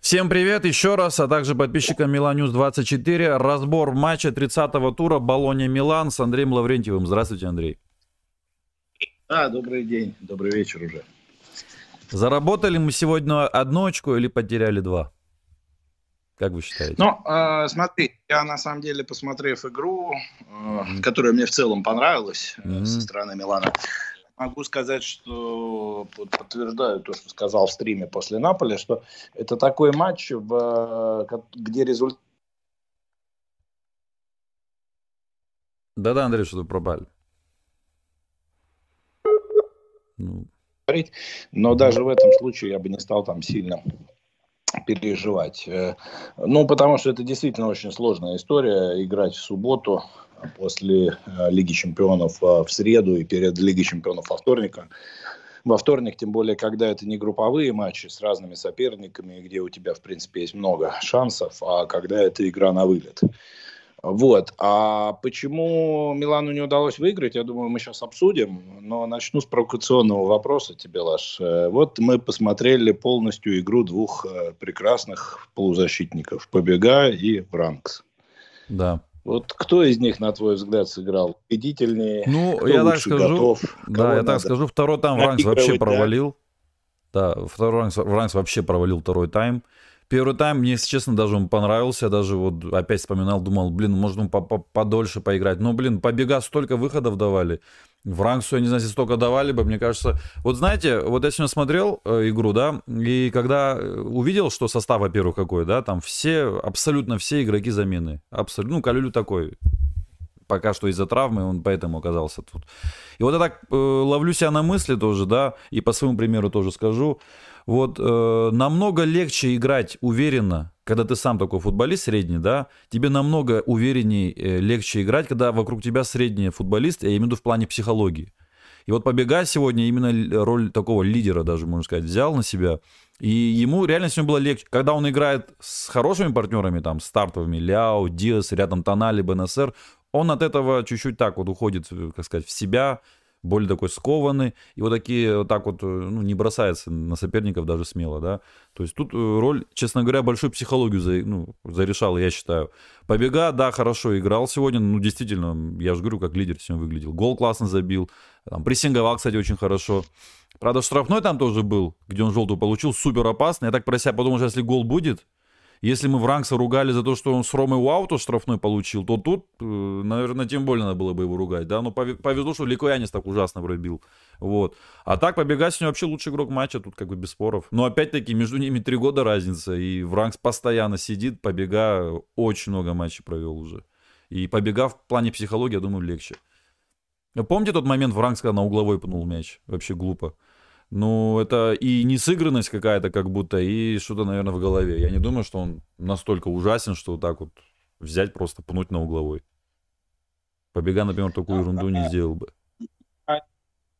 Всем привет еще раз, а также подписчикам Миланюс 24. Разбор матча 30-го тура Болония-Милан с Андреем Лаврентьевым. Здравствуйте, Андрей. А, добрый день, добрый вечер уже. Заработали мы сегодня одну очко или потеряли два? Как вы считаете? Ну, э, смотри, я на самом деле, посмотрев игру, э, mm-hmm. которая мне в целом понравилась mm-hmm. со стороны Милана, могу сказать, что подтверждаю то, что сказал в стриме после Наполя, что это такой матч, в, где результат... Да-да, Андрей, что-то пропали. Ну. Но даже в этом случае я бы не стал там сильно переживать. Э, ну, потому что это действительно очень сложная история, играть в субботу после э, Лиги Чемпионов э, в среду и перед Лигой Чемпионов во вторник. Во вторник, тем более, когда это не групповые матчи с разными соперниками, где у тебя, в принципе, есть много шансов, а когда это игра на вылет. Вот. А почему Милану не удалось выиграть, я думаю, мы сейчас обсудим. Но начну с провокационного вопроса тебе, Лаш. Э, вот мы посмотрели полностью игру двух прекрасных полузащитников. Побега и Бранкс. Да. Вот кто из них, на твой взгляд, сыграл убедительнее? Ну, я так скажу, готов, да, я надо? так скажу, второй тайм Вранкс вообще провалил. Да, второй Вранкс, Вранкс вообще провалил второй тайм. Первый тайм мне, если честно, даже он понравился. Даже вот опять вспоминал, думал, блин, можно подольше поиграть. Но, блин, побега столько выходов давали. В Рангсу, я не знаю, если столько давали бы, мне кажется... Вот знаете, вот я сегодня смотрел э, игру, да, и когда э, увидел, что состав, во-первых, какой, да, там все, абсолютно все игроки замены. Абсолютно, ну, Калюлю такой, пока что из-за травмы, он поэтому оказался тут. И вот я так э, ловлю себя на мысли тоже, да, и по своему примеру тоже скажу. Вот э, намного легче играть уверенно, когда ты сам такой футболист средний, да, тебе намного увереннее, э, легче играть, когда вокруг тебя средний футболист, я имею в виду в плане психологии. И вот Побега сегодня именно роль такого лидера даже, можно сказать, взял на себя. И ему реально сегодня было легче. Когда он играет с хорошими партнерами, там, стартовыми, Ляо, Диас, рядом Тонали, БНСР, он от этого чуть-чуть так вот уходит, как сказать, в себя, более такой скованный, и вот такие вот так вот, э, ну, не бросается на соперников даже смело, да. То есть тут э, роль, честно говоря, большую психологию за, ну, зарешала, я считаю. Побега, да, хорошо играл сегодня, ну, действительно, я же говорю, как лидер сегодня выглядел. Гол классно забил, там, прессинговал, кстати, очень хорошо. Правда, штрафной там тоже был, где он желтую получил, супер опасно. Я так про себя подумал, что если гол будет, если мы Вранкса ругали за то, что он с Ромой Уауто штрафной получил, то тут, э, наверное, тем более надо было бы его ругать, да, но повезло, что Ликоянис так ужасно пробил, вот. А так, побегать с ним вообще лучший игрок матча, тут как бы без споров. Но опять-таки, между ними три года разница, и Вранкс постоянно сидит, побега очень много матчей провел уже. И побега в плане психологии, я думаю, легче. Помните тот момент, Вранкс, когда на угловой пнул мяч? Вообще глупо. Ну, это и несыгранность какая-то как будто, и что-то, наверное, в голове. Я не думаю, что он настолько ужасен, что вот так вот взять, просто пнуть на угловой. Побега, например, такую ерунду не сделал бы.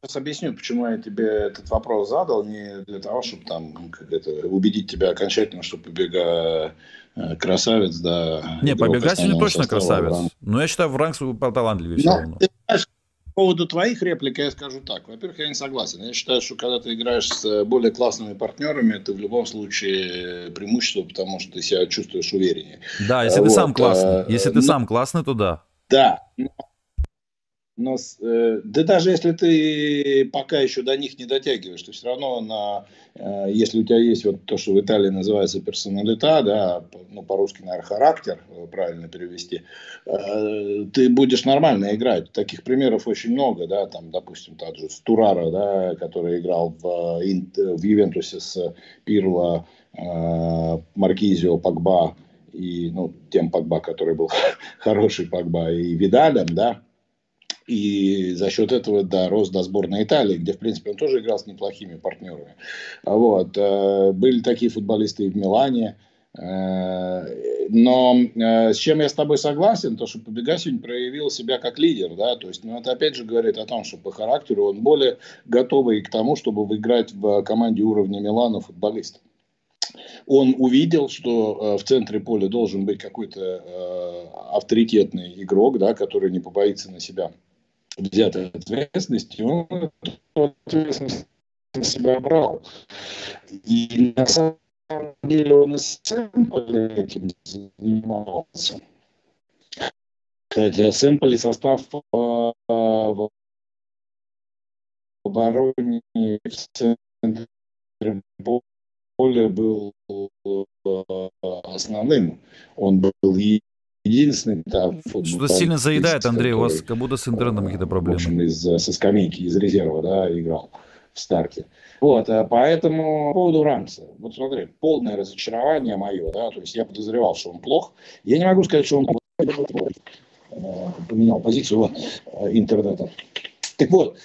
Сейчас объясню, почему я тебе этот вопрос задал. Не для того, чтобы там как это, убедить тебя окончательно, что побега э, красавец, да. Не, побега сегодня точно красавец. Но я считаю, в ранг талантливее все равно. Ты знаешь, поводу твоих реплик я скажу так. Во-первых, я не согласен. Я считаю, что когда ты играешь с э, более классными партнерами, ты в любом случае преимущество, потому что ты себя чувствуешь увереннее. Да, если вот. ты сам классный. Если ты но... сам классный, то да. Да. Но, э, да даже если ты пока еще до них не дотягиваешь, ты все равно на, э, если у тебя есть вот то, что в Италии называется персоналита, да, ну по-русски, наверное, характер, э, правильно перевести, э, ты будешь нормально играть. Таких примеров очень много, да, там, допустим, тот же Стурара, да, который играл в, в Ювентусе с Пирло, э, Маркизио, Погба и, ну, тем Погба, который был хороший Погба, и Видалем, да, и за счет этого да, рос до сборной Италии, где, в принципе, он тоже играл с неплохими партнерами. Вот. Э, были такие футболисты и в Милане. Э, но э, с чем я с тобой согласен, то, что Побега сегодня проявил себя как лидер, да, то есть, ну, это опять же говорит о том, что по характеру он более готовый к тому, чтобы выиграть в команде уровня Милана футболист. Он увидел, что в центре поля должен быть какой-то авторитетный игрок, да, который не побоится на себя взятой ответственности, он эту ответственность на себя брал. И на самом деле он и Сэмполи этим занимался. Кстати, Сэмполи состав э, в обороне в центре поля был э, основным. Он был единственный да, Что сильно заедает, Андрей, у вас как будто с интернетом какие-то проблемы. В общем, из, со скамейки, из резерва, да, играл в старте. Вот, э, поэтому по поводу Рамса. Вот смотри, полное разочарование мое, да, то есть я подозревал, что он плох. Я не могу сказать, что он э, поменял позицию вот, интернета. Так вот,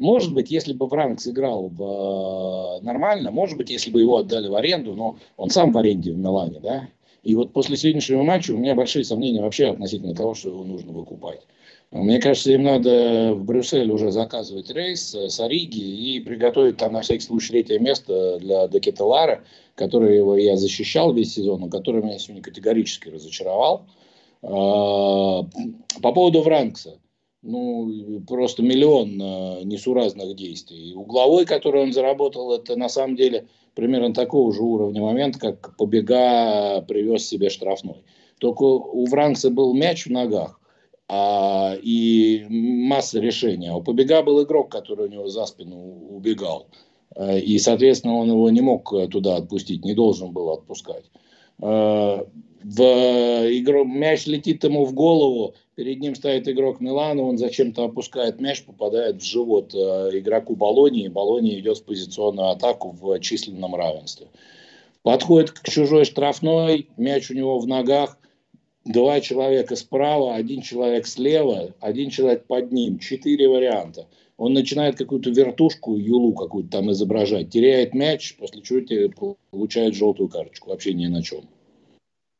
может быть, если бы Франк сыграл бы нормально, может быть, если бы его отдали в аренду, но он сам в аренде в Милане, да, и вот после сегодняшнего матча у меня большие сомнения вообще относительно того, что его нужно выкупать. Мне кажется, им надо в Брюссель уже заказывать рейс с Ориги и приготовить там на всякий случай третье место для Декетелара, который его я защищал весь сезон, но который меня сегодня категорически разочаровал. А, по поводу Франкса. Ну, просто миллион а, несуразных действий. Угловой, который он заработал, это на самом деле примерно такого же уровня момент, как побега привез себе штрафной. Только у Франкса был мяч в ногах а, и масса решений. А у побега был игрок, который у него за спину убегал. А, и, соответственно, он его не мог туда отпустить, не должен был отпускать. В игру, мяч летит ему в голову, перед ним стоит игрок Милана, он зачем-то опускает мяч, попадает в живот э, игроку Болонии, Болония идет в позиционную атаку в численном равенстве. Подходит к чужой штрафной, мяч у него в ногах, два человека справа, один человек слева, один человек под ним, четыре варианта. Он начинает какую-то вертушку, юлу какую-то там изображать, теряет мяч, после чего получает желтую карточку, вообще ни на чем.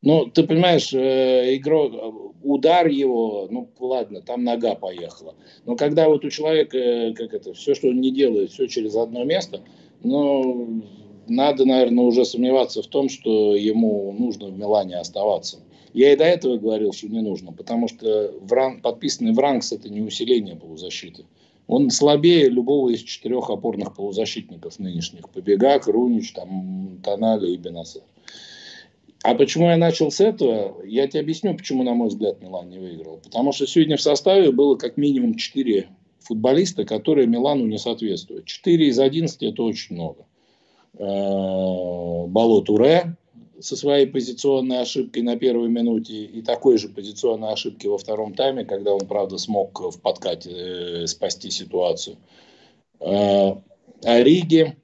Ну, ты понимаешь, э, игрок, удар его, ну ладно, там нога поехала. Но когда вот у человека, э, как это, все, что он не делает, все через одно место, ну, надо, наверное, уже сомневаться в том, что ему нужно в Милане оставаться. Я и до этого говорил, что не нужно, потому что в ран, подписанный в Ранкс это не усиление полузащиты. Он слабее любого из четырех опорных полузащитников нынешних. Побегак, Рунич, там, Тонали и Бенасер. А почему я начал с этого? Я тебе объясню, почему, на мой взгляд, Милан не выиграл. Потому что сегодня в составе было как минимум 4 футболиста, которые Милану не соответствуют. 4 из 11 это очень много. Э, Бало Туре со своей позиционной ошибкой на первой минуте и такой же позиционной ошибки во втором тайме, когда он, правда, смог в подкате э, спасти ситуацию. Э, Риги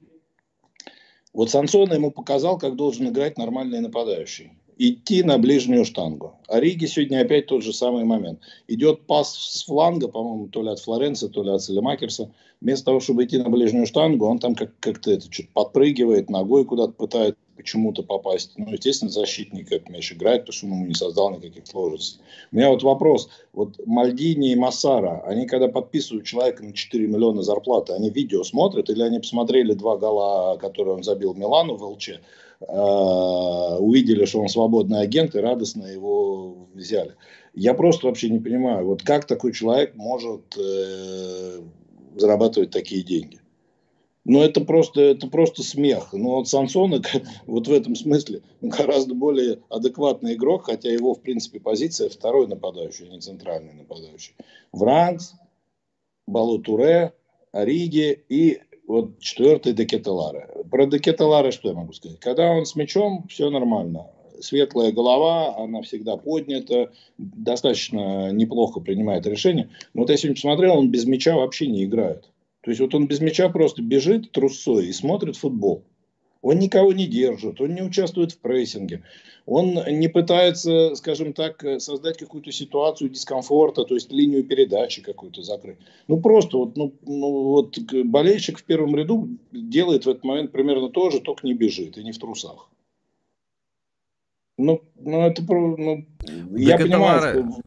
вот Сансон ему показал, как должен играть нормальный нападающий. Идти на ближнюю штангу. А Риги сегодня опять тот же самый момент. Идет пас с фланга, по-моему, то ли от Флоренса, то ли от Селемакерса. Вместо того, чтобы идти на ближнюю штангу, он там как- как-то это что-то подпрыгивает, ногой куда-то пытается почему-то попасть. Ну, естественно, защитник этот мяч играет, потому что он ему не создал никаких сложностей. У меня вот вопрос. Вот Мальдини и Массара, они когда подписывают человека на 4 миллиона зарплаты, они видео смотрят или они посмотрели два гола, которые он забил Милану в ЛЧ, э, увидели, что он свободный агент и радостно его взяли. Я просто вообще не понимаю, вот как такой человек может э, зарабатывать такие деньги. Но это просто, это просто смех. Но вот Самсон вот в этом смысле гораздо более адекватный игрок, хотя его, в принципе, позиция второй нападающий, а не центральный нападающий. Вранц, Балутуре, Ориги и вот четвертый Декетеларе. Про Декетеларе что я могу сказать? Когда он с мячом, все нормально. Светлая голова, она всегда поднята, достаточно неплохо принимает решения. Но вот я сегодня посмотрел, он без мяча вообще не играет. То есть вот он без мяча просто бежит трусой и смотрит футбол. Он никого не держит, он не участвует в прессинге, он не пытается, скажем так, создать какую-то ситуацию дискомфорта, то есть линию передачи какую-то закрыть. Ну просто вот, ну, ну, вот болельщик в первом ряду делает в этот момент примерно то же, только не бежит и не в трусах. Ну, ну это ну, я понимаю, что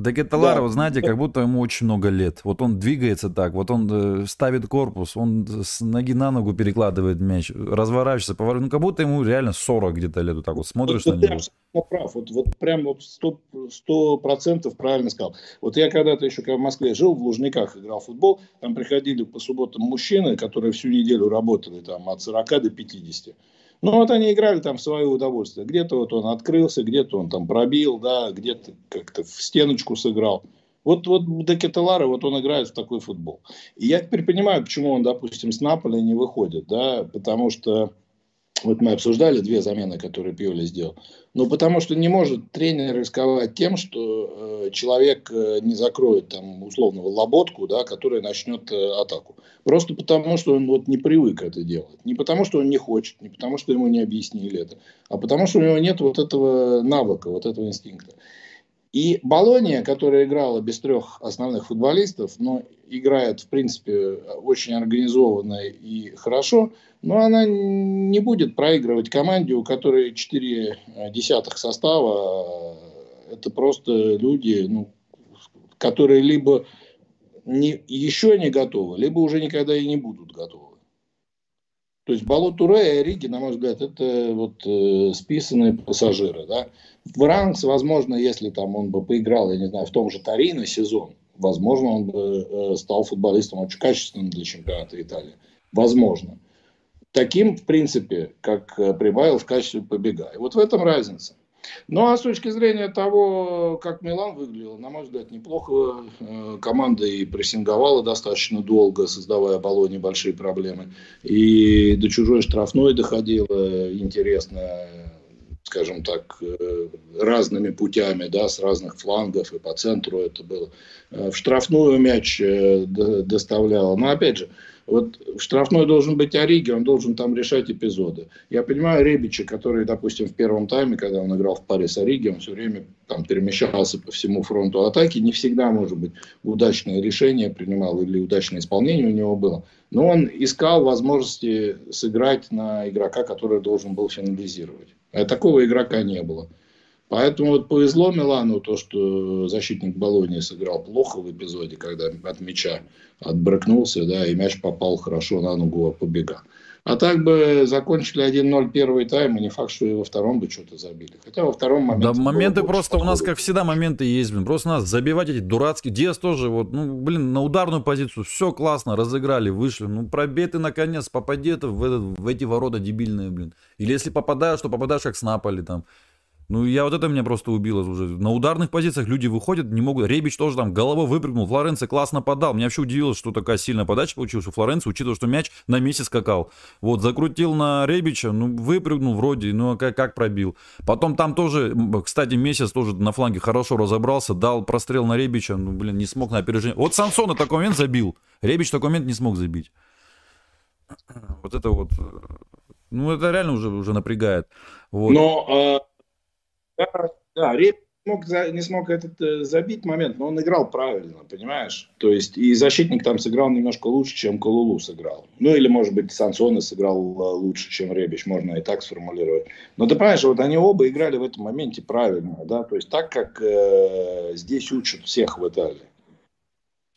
Декеталара, да. знаете, как будто ему очень много лет. Вот он двигается так, вот он э, ставит корпус, он с ноги на ногу перекладывает мяч, разворачивается, поворачивается. Ну, как будто ему реально 40 где-то лет. Вот так вот смотришь вот, на него. Ты прав. Вот, вот прям вот сто процентов правильно сказал. Вот я когда-то еще, когда в Москве жил, в Лужниках играл в футбол, там приходили по субботам мужчины, которые всю неделю работали там от 40 до 50. Ну, вот они играли там в свое удовольствие. Где-то вот он открылся, где-то он там пробил, да, где-то как-то в стеночку сыграл. Вот, вот до Кетелара вот он играет в такой футбол. И я теперь понимаю, почему он, допустим, с Наполи не выходит, да, потому что вот мы обсуждали две замены, которые Пиоли сделал. Ну, потому что не может тренер рисковать тем, что э, человек э, не закроет там условного лоботку, да, которая начнет э, атаку. Просто потому, что он вот не привык это делать. Не потому, что он не хочет, не потому, что ему не объяснили это, а потому, что у него нет вот этого навыка, вот этого инстинкта. И Болония, которая играла без трех основных футболистов, но играет, в принципе, очень организованно и хорошо, но она не будет проигрывать команде, у которой 4 десятых состава. Это просто люди, ну, которые либо не, еще не готовы, либо уже никогда и не будут готовы. То есть Бало Туре и Риги, на мой взгляд, это вот э, списанные пассажиры. Да? В Ранкс, возможно, если там он бы поиграл, я не знаю, в том же Торино сезон, возможно, он бы э, стал футболистом очень качественным для чемпионата Италии. Возможно. Таким, в принципе, как э, прибавил в качестве побега. И вот в этом разница. Ну а с точки зрения того, как Милан выглядел, на мой взгляд, неплохо. Э, команда и прессинговала достаточно долго, создавая Болоне большие проблемы. И до чужой штрафной доходила интересно, скажем так, э, разными путями, да, с разных флангов и по центру это было. Э, в штрафную мяч доставляла. Но опять же, вот в штрафной должен быть Ориги, он должен там решать эпизоды. Я понимаю Ребича, который, допустим, в первом тайме, когда он играл в паре с Ориги, он все время там перемещался по всему фронту атаки. Не всегда, может быть, удачное решение принимал или удачное исполнение у него было. Но он искал возможности сыграть на игрока, который должен был финализировать. А такого игрока не было. Поэтому вот повезло Милану то, что защитник Болонии сыграл плохо в эпизоде, когда от мяча отбрыкнулся, да, и мяч попал хорошо на ногу побега. А так бы закончили 1-0 первый тайм, и не факт, что и во втором бы что-то забили. Хотя во втором моменте... Да, моменты просто у нас, как всегда, моменты есть, блин. Просто нас забивать эти дурацкие. Диас тоже, вот, ну, блин, на ударную позицию все классно, разыграли, вышли. Ну, пробей ты, наконец, попади это в, этот, в эти ворота дебильные, блин. Или если попадаешь, то попадаешь как с Наполи, там. Ну, я вот это меня просто убило уже. На ударных позициях люди выходят, не могут. Ребич тоже там головой выпрыгнул. Флоренция классно подал. Меня вообще удивило, что такая сильная подача получилась у Флоренции, учитывая, что мяч на месте скакал. Вот, закрутил на Ребича, ну, выпрыгнул вроде, ну, а как, как пробил. Потом там тоже, кстати, месяц тоже на фланге хорошо разобрался, дал прострел на Ребича, ну, блин, не смог на опережение. Вот Сансон на такой момент забил. Ребич такой момент не смог забить. Вот это вот, ну, это реально уже, уже напрягает. Вот. Но а, да, да, смог, не смог этот э, забить момент, но он играл правильно, понимаешь? То есть и защитник там сыграл немножко лучше, чем Колулу сыграл. Ну или, может быть, Сансона сыграл э, лучше, чем Ребич, можно и так сформулировать. Но ты понимаешь, вот они оба играли в этом моменте правильно, да, то есть так, как э, здесь учат всех в Италии.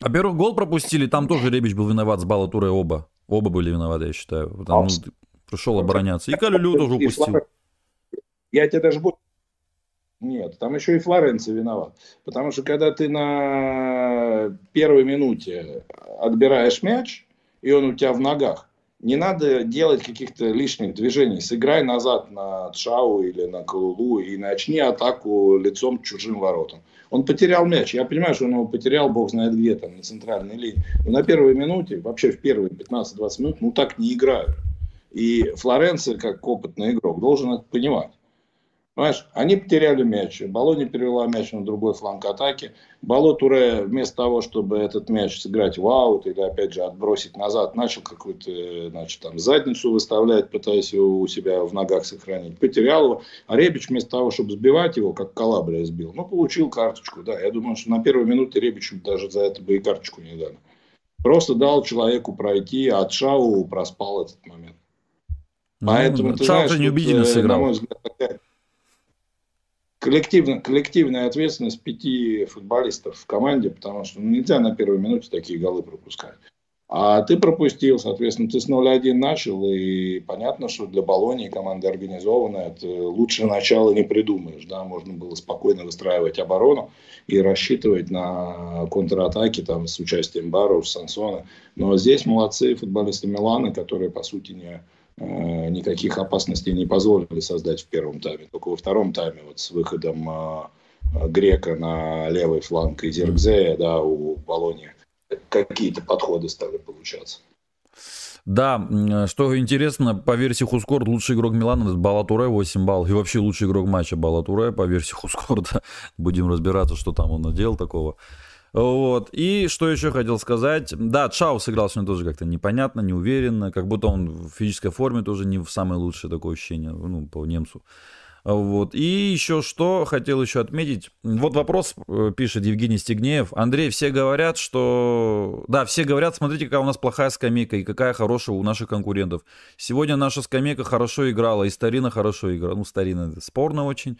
А первый гол пропустили, там тоже Ребич был виноват с балла тура оба. Оба были виноваты, я считаю. Потому что пришел обороняться. И Калюлю тоже упустил. Я тебе даже буду нет, там еще и Флоренция виноват. Потому что когда ты на первой минуте отбираешь мяч, и он у тебя в ногах, не надо делать каких-то лишних движений. Сыграй назад на Чау или на Калулу и начни атаку лицом к чужим воротам. Он потерял мяч. Я понимаю, что он его потерял, бог знает где, там, на центральной линии. Но на первой минуте, вообще в первые 15-20 минут, ну так не играют. И Флоренция, как опытный игрок, должен это понимать. Понимаешь, они потеряли мяч. Балони перевела мяч на другой фланг атаки. Бало Туре вместо того, чтобы этот мяч сыграть в аут или опять же отбросить назад, начал какую-то значит, там, задницу выставлять, пытаясь его у себя в ногах сохранить. Потерял его. А Ребич вместо того, чтобы сбивать его, как Калабрия сбил, ну, получил карточку. Да, я думаю, что на первой минуте Ребичу даже за это бы и карточку не дали. Просто дал человеку пройти, а Шау проспал этот момент. Ну, Поэтому, ну, ты знаешь, не убедительно тут, сыграл. на мой взгляд, коллективно, коллективная ответственность пяти футболистов в команде, потому что ну, нельзя на первой минуте такие голы пропускать. А ты пропустил, соответственно, ты с 0-1 начал, и понятно, что для Болонии команда организованная, это лучше начала не придумаешь, да, можно было спокойно выстраивать оборону и рассчитывать на контратаки там с участием Бару, Сансона. Но здесь молодцы футболисты Милана, которые, по сути, не никаких опасностей не позволили создать в первом тайме. Только во втором тайме вот с выходом э, Грека на левый фланг и Зергзея, да, у Болони какие-то подходы стали получаться. Да, что интересно, по версии Хускорд, лучший игрок Милана Балатуре 8 баллов. И вообще лучший игрок матча Балатуре по версии Хускорда. Будем разбираться, что там он наделал такого. Вот. И что еще хотел сказать. Да, Чао сыграл сегодня тоже как-то непонятно, неуверенно. Как будто он в физической форме тоже не в самое лучшее такое ощущение, ну, по немцу. Вот. И еще что хотел еще отметить. Вот вопрос э, пишет Евгений Стегнеев. Андрей, все говорят, что... Да, все говорят, смотрите, какая у нас плохая скамейка и какая хорошая у наших конкурентов. Сегодня наша скамейка хорошо играла, и Старина хорошо играла. Ну, Старина спорно очень.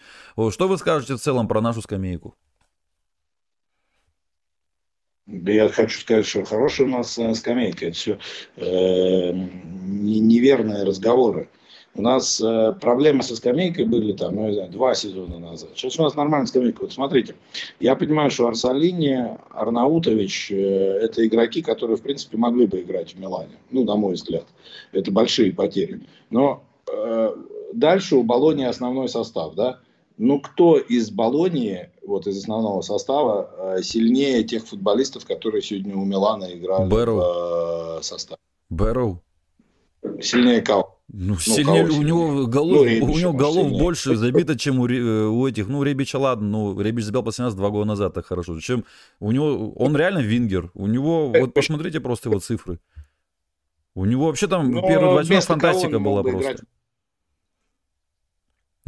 Что вы скажете в целом про нашу скамейку? Я хочу сказать, что хорошая у нас э, скамейка. Это все э, неверные разговоры. У нас э, проблемы со скамейкой были там, ну, не знаю, два сезона назад. Сейчас у нас нормальная скамейка. Вот смотрите, я понимаю, что Арсалини, Арнаутович э, это игроки, которые, в принципе, могли бы играть в Милане. Ну, на мой взгляд. Это большие потери. Но э, дальше у Болонии основной состав, да. Ну, кто из Болонии, вот из основного состава, э, сильнее тех футболистов, которые сегодня у Милана играли Бэрроу. в э, составе? Бэрроу. Сильнее кого? Ну, ну сильнее, у него голов, ну, у него голов сильнее. больше забито, чем у, э, у этих. Ну, Ребича, ладно, ну, Ребич забил последний раз два года назад, так хорошо. Чем у него, он реально вингер. У него, вот посмотрите просто его цифры. У него вообще там Но первые два фантастика была просто. Играть.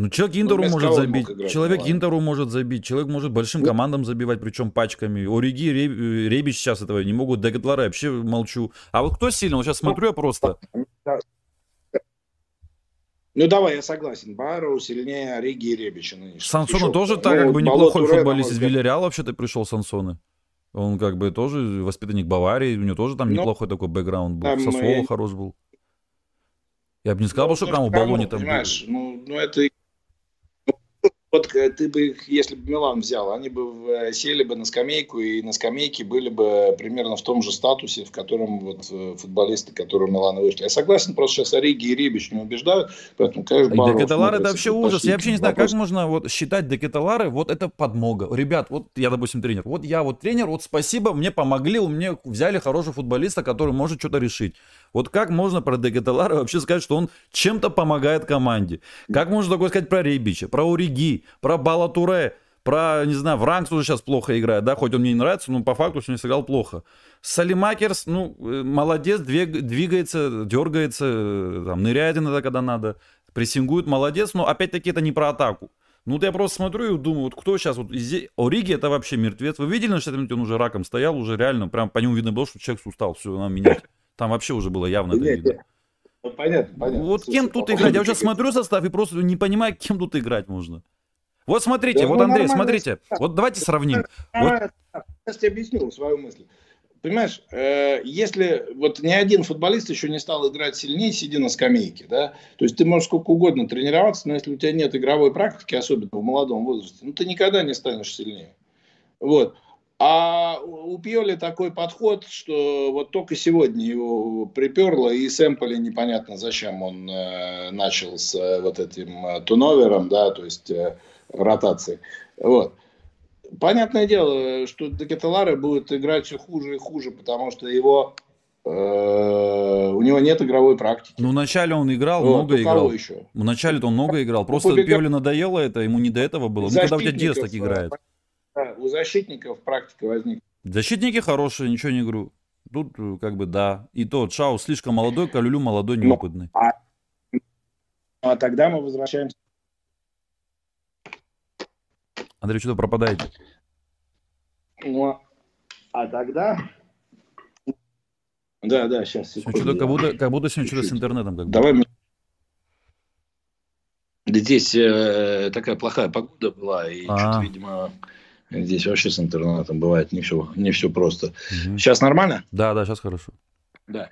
Ну, человек Интеру может забить, человек Интеру может забить, человек может большим ну, командам забивать, причем пачками. Ориги, Ребич сейчас этого не могут, Дегетларе вообще молчу. А вот кто сильный? Вот сейчас смотрю я просто. Ну давай, я согласен. Бару сильнее Ориги и Ребича. Сансона тоже так, ну, как бы неплохой Туре, футболист. Из Вильяреала вообще-то пришел Сансоны. Он как бы тоже воспитанник Баварии, у него тоже там ну, неплохой такой бэкграунд был. Там, Сосоло я... хорош был. Я бы не сказал, ну, что прям у Балони там понимаешь. Ну, ну это вот э, ты бы их, если бы Милан взял, они бы э, сели бы на скамейку, и на скамейке были бы примерно в том же статусе, в котором вот э, футболисты, которые у Милана вышли. Я согласен, просто сейчас Ориги и Рибич не убеждают, поэтому, конечно, Баров Декаталар это вообще ужас. Я вообще не знаю, вопрос. как можно вот считать Декаталары, вот это подмога. Ребят, вот я, допустим, тренер, вот я вот тренер, вот спасибо, мне помогли, у меня взяли хорошего футболиста, который может что-то решить. Вот как можно про Декаталара вообще сказать, что он чем-то помогает команде? Как можно такое сказать про Рибича, про Ориги, про Балатуре, про, не знаю, Вранкс уже сейчас плохо играет, да, хоть он мне не нравится, но по факту сегодня сыграл плохо. Салимакерс, ну, э, молодец, двигается, дергается, э, там, ныряет иногда, когда надо, прессингует, молодец, но опять-таки это не про атаку. Ну, вот я просто смотрю и думаю, вот кто сейчас, вот здесь, Ориги это вообще мертвец. Вы видели, на 60 минуте он уже раком стоял, уже реально, прям по нему видно было, что человек устал, все, надо менять. Там вообще уже было явно это видно. Ну, понятно, понятно. Вот Слушай, кем тут играть? Я сейчас смотрю состав и просто не понимаю, кем тут играть можно. Вот смотрите, да, вот, ну, Андрей, смотрите. Вот давайте сравним. Вот. Сейчас тебе объясню свою мысль. Понимаешь, э, если вот ни один футболист еще не стал играть сильнее, сидя на скамейке, да, то есть ты можешь сколько угодно тренироваться, но если у тебя нет игровой практики, особенно в молодом возрасте, ну ты никогда не станешь сильнее. Вот. А у Пьоли такой подход, что вот только сегодня его приперло, и Сэмполи непонятно, зачем он э, начал с э, вот этим э, туновером, да, то есть э, ротацией. Вот. Понятное дело, что Декетеларе будет играть все хуже и хуже, потому что его у него нет игровой практики. Ну, вначале он играл, вот, много играл. Еще? Вначале-то он много играл. Просто. Пиоле надоело это, ему не до этого было. Ну, когда у тебя Диас так играет. У защитников практика возникла. Защитники хорошие, ничего не говорю. Тут э, как бы да. И то Чао слишком молодой, Калюлю молодой, ну, неопытный. А, а тогда мы возвращаемся. Андрей, что-то пропадаете. Ну, а тогда... Да, да, сейчас. Секунду, как, будто, как будто сегодня что-то с интернетом. Как Давай мы... Здесь э, такая плохая погода была, и а. что-то, видимо, Здесь вообще с интернетом бывает не все, не все просто. Угу. Сейчас нормально? Да, да, сейчас хорошо. Да.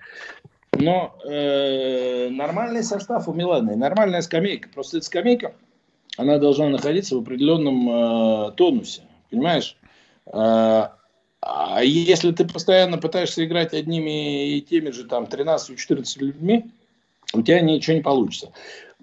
Но э, нормальный состав у Милана, нормальная скамейка. Просто эта скамейка, она должна находиться в определенном э, тонусе. Понимаешь? Э, а если ты постоянно пытаешься играть одними и теми же там 13-14 людьми, у тебя ничего не получится.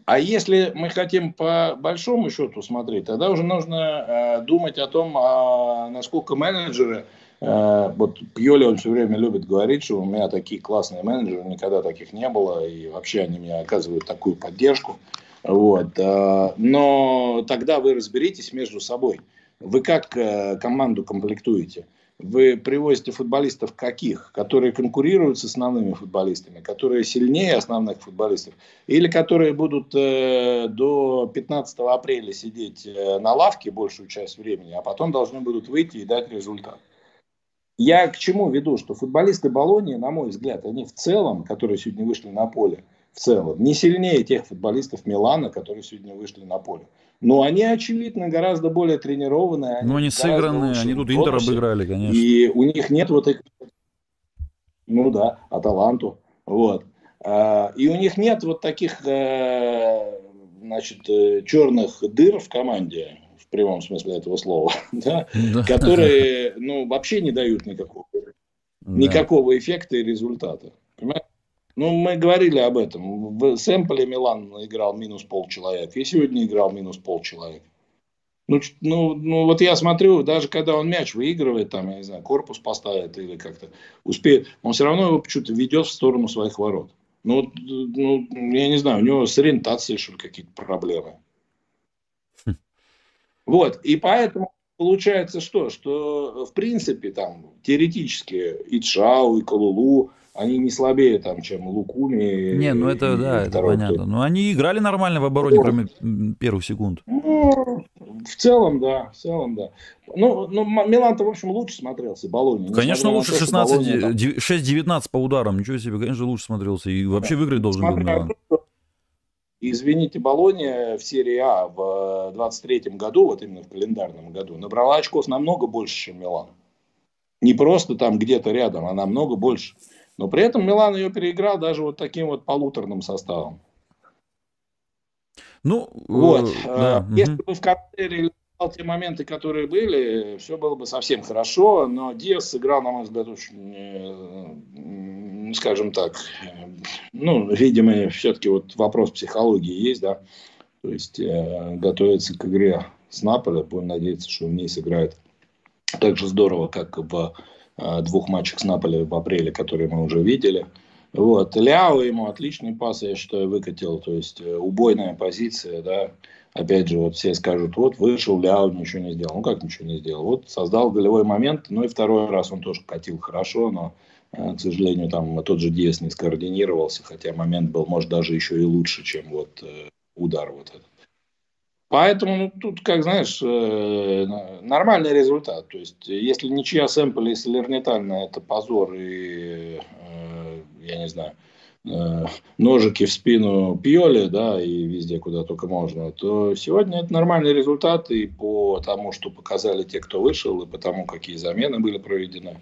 А если мы хотим по большому счету смотреть, тогда уже нужно э, думать о том, а насколько менеджеры, э, вот Пьоли он все время любит говорить, что у меня такие классные менеджеры, никогда таких не было, и вообще они мне оказывают такую поддержку. Вот. Э, но тогда вы разберитесь между собой. Вы как э, команду комплектуете? Вы привозите футболистов каких? Которые конкурируют с основными футболистами, которые сильнее основных футболистов, или которые будут э, до 15 апреля сидеть э, на лавке большую часть времени, а потом должны будут выйти и дать результат. Я к чему веду, что футболисты Болонии, на мой взгляд, они в целом, которые сегодня вышли на поле, в целом, не сильнее тех футболистов Милана, которые сегодня вышли на поле. Но они, очевидно, гораздо более тренированные. Ну, они сыгранные, они тут Интер обыграли, конечно. И у них нет вот этих... Ну да, Аталанту. Вот. А, и у них нет вот таких, э, значит, э, черных дыр в команде, в прямом смысле этого слова, да, которые, ну, вообще не дают никакого, никакого эффекта и результата. Понимаете? Ну, мы говорили об этом. В сэмпле Милан играл минус полчеловека. И сегодня играл минус полчеловека. Ну, ну, ну, вот я смотрю, даже когда он мяч выигрывает, там, я не знаю, корпус поставит или как-то успеет, он все равно его почему-то ведет в сторону своих ворот. Ну, ну, я не знаю, у него с ориентацией, что ли, какие-то проблемы. Хм. Вот, и поэтому получается что? Что, в принципе, там, теоретически и Чау, и Калулу, они не слабее, там, чем Лукуми. Не, ну это, да, это понятно. Но они играли нормально в обороне, кроме первых секунд. Ну, в целом, да, в целом, да. Ну, ну Милан-то, в общем, лучше смотрелся, Болони. Конечно, лучше 16, 6-19 по ударам, ничего себе, конечно, лучше смотрелся. И вообще да. выиграть должен был Милан. Извините, Болония в серии А в 23 году, вот именно в календарном году, набрала очков намного больше, чем Милан. Не просто там где-то рядом, а намного больше. Но при этом Милан ее переиграл даже вот таким вот полуторным составом. Ну, вот. Э, да. Если угу. бы в конце реализовал те моменты, которые были, все было бы совсем хорошо, но Диас сыграл, на мой взгляд, очень, э, скажем так, ну, видимо, все-таки вот вопрос психологии есть, да, то есть э, готовится к игре с Наполе, будем надеяться, что в ней сыграет так же здорово, как в Э, двух матчах с Наполи в апреле, которые мы уже видели. Вот. Ляо ему отличный пас, я считаю, выкатил. То есть э, убойная позиция, да. Опять же, вот все скажут, вот вышел Ляо, ничего не сделал. Ну как ничего не сделал? Вот создал голевой момент. Ну и второй раз он тоже катил хорошо, но, э, к сожалению, там тот же Диас не скоординировался, хотя момент был, может, даже еще и лучше, чем вот удар вот этот. Поэтому ну, тут, как знаешь, э, нормальный результат. То есть, если ничья сэмпл и Салернитальна это позор и, э, я не знаю, э, ножики в спину Пьоли, да, и везде, куда только можно, то сегодня это нормальный результат и по тому, что показали те, кто вышел, и по тому, какие замены были проведены,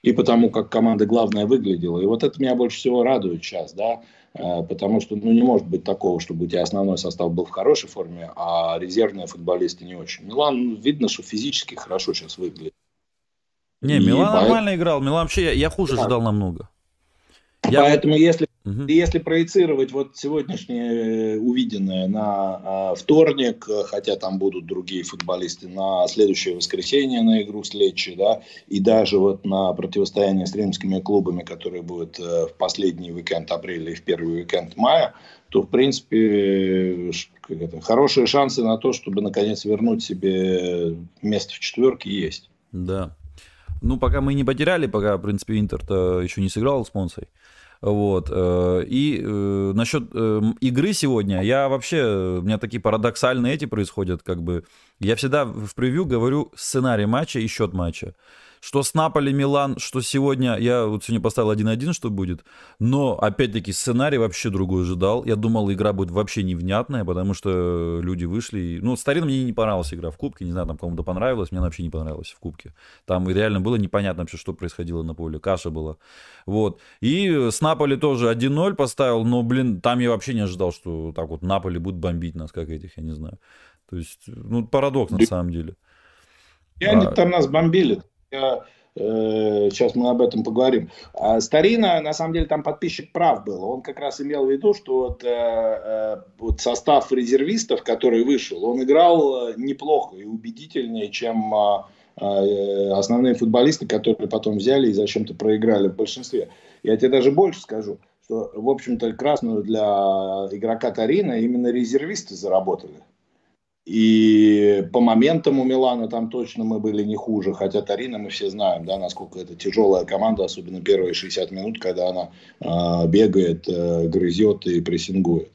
и по тому, как команда главная выглядела. И вот это меня больше всего радует сейчас, да, потому что ну, не может быть такого, чтобы у тебя основной состав был в хорошей форме, а резервные футболисты не очень. Милан видно, что физически хорошо сейчас выглядит. Не, Милан поэтому... нормально играл. Милан вообще, я, я хуже да. ждал намного. Я Поэтому если, угу. если проецировать вот сегодняшнее э, увиденное на а, вторник, хотя там будут другие футболисты, на следующее воскресенье на игру с Лечи, да, и даже вот на противостояние с римскими клубами, которые будут э, в последний уикенд апреля и в первый уикенд мая, то, в принципе, это, хорошие шансы на то, чтобы наконец вернуть себе место в четверке есть. Да. Ну, пока мы не потеряли, пока, в принципе, Интер-то еще не сыграл с Монсой. Вот. Э, и э, насчет э, игры сегодня, я вообще, у меня такие парадоксальные эти происходят, как бы, я всегда в превью говорю сценарий матча и счет матча что с Наполи, Милан, что сегодня, я вот сегодня поставил 1-1, что будет, но, опять-таки, сценарий вообще другой ожидал. Я думал, игра будет вообще невнятная, потому что люди вышли. Ну, Старин мне не понравилась игра в Кубке, не знаю, там кому-то понравилось, мне она вообще не понравилась в Кубке. Там реально было непонятно вообще, что происходило на поле, каша была. Вот. И с Наполи тоже 1-0 поставил, но, блин, там я вообще не ожидал, что так вот Наполи будет бомбить нас, как этих, я не знаю. То есть, ну, парадокс на самом деле. И они а... там нас бомбили. Я Сейчас мы об этом поговорим. А Старина, на самом деле, там подписчик прав был. Он как раз имел в виду, что вот, вот состав резервистов, который вышел, он играл неплохо и убедительнее, чем основные футболисты, которые потом взяли и зачем-то проиграли в большинстве. Я тебе даже больше скажу, что, в общем-то, красную для игрока Тарина именно резервисты заработали. И по моментам у Милана там точно мы были не хуже, хотя Тарина мы все знаем, да, насколько это тяжелая команда, особенно первые 60 минут, когда она э, бегает, э, грызет и прессингует.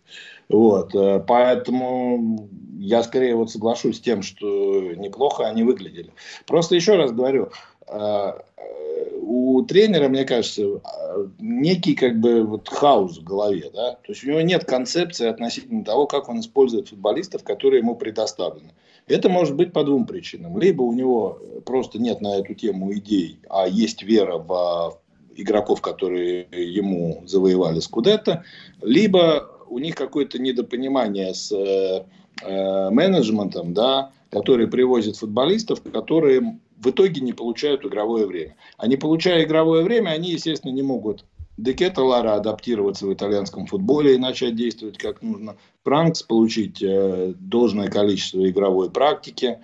Вот, э, поэтому я скорее вот соглашусь с тем, что неплохо они выглядели. Просто еще раз говорю, э, у тренера, мне кажется, некий как бы вот хаос в голове, да, то есть у него нет концепции относительно того, как он использует футболистов, которые ему предоставлены. Это может быть по двум причинам. Либо у него просто нет на эту тему идей, а есть вера в игроков, которые ему завоевали Скудетто, либо у них какое-то недопонимание с э, э менеджментом, да, который привозит футболистов, которые в итоге не получают игровое время. А не получая игровое время, они, естественно, не могут Декета Лара адаптироваться в итальянском футболе и начать действовать как нужно. Франкс получить э, должное количество игровой практики.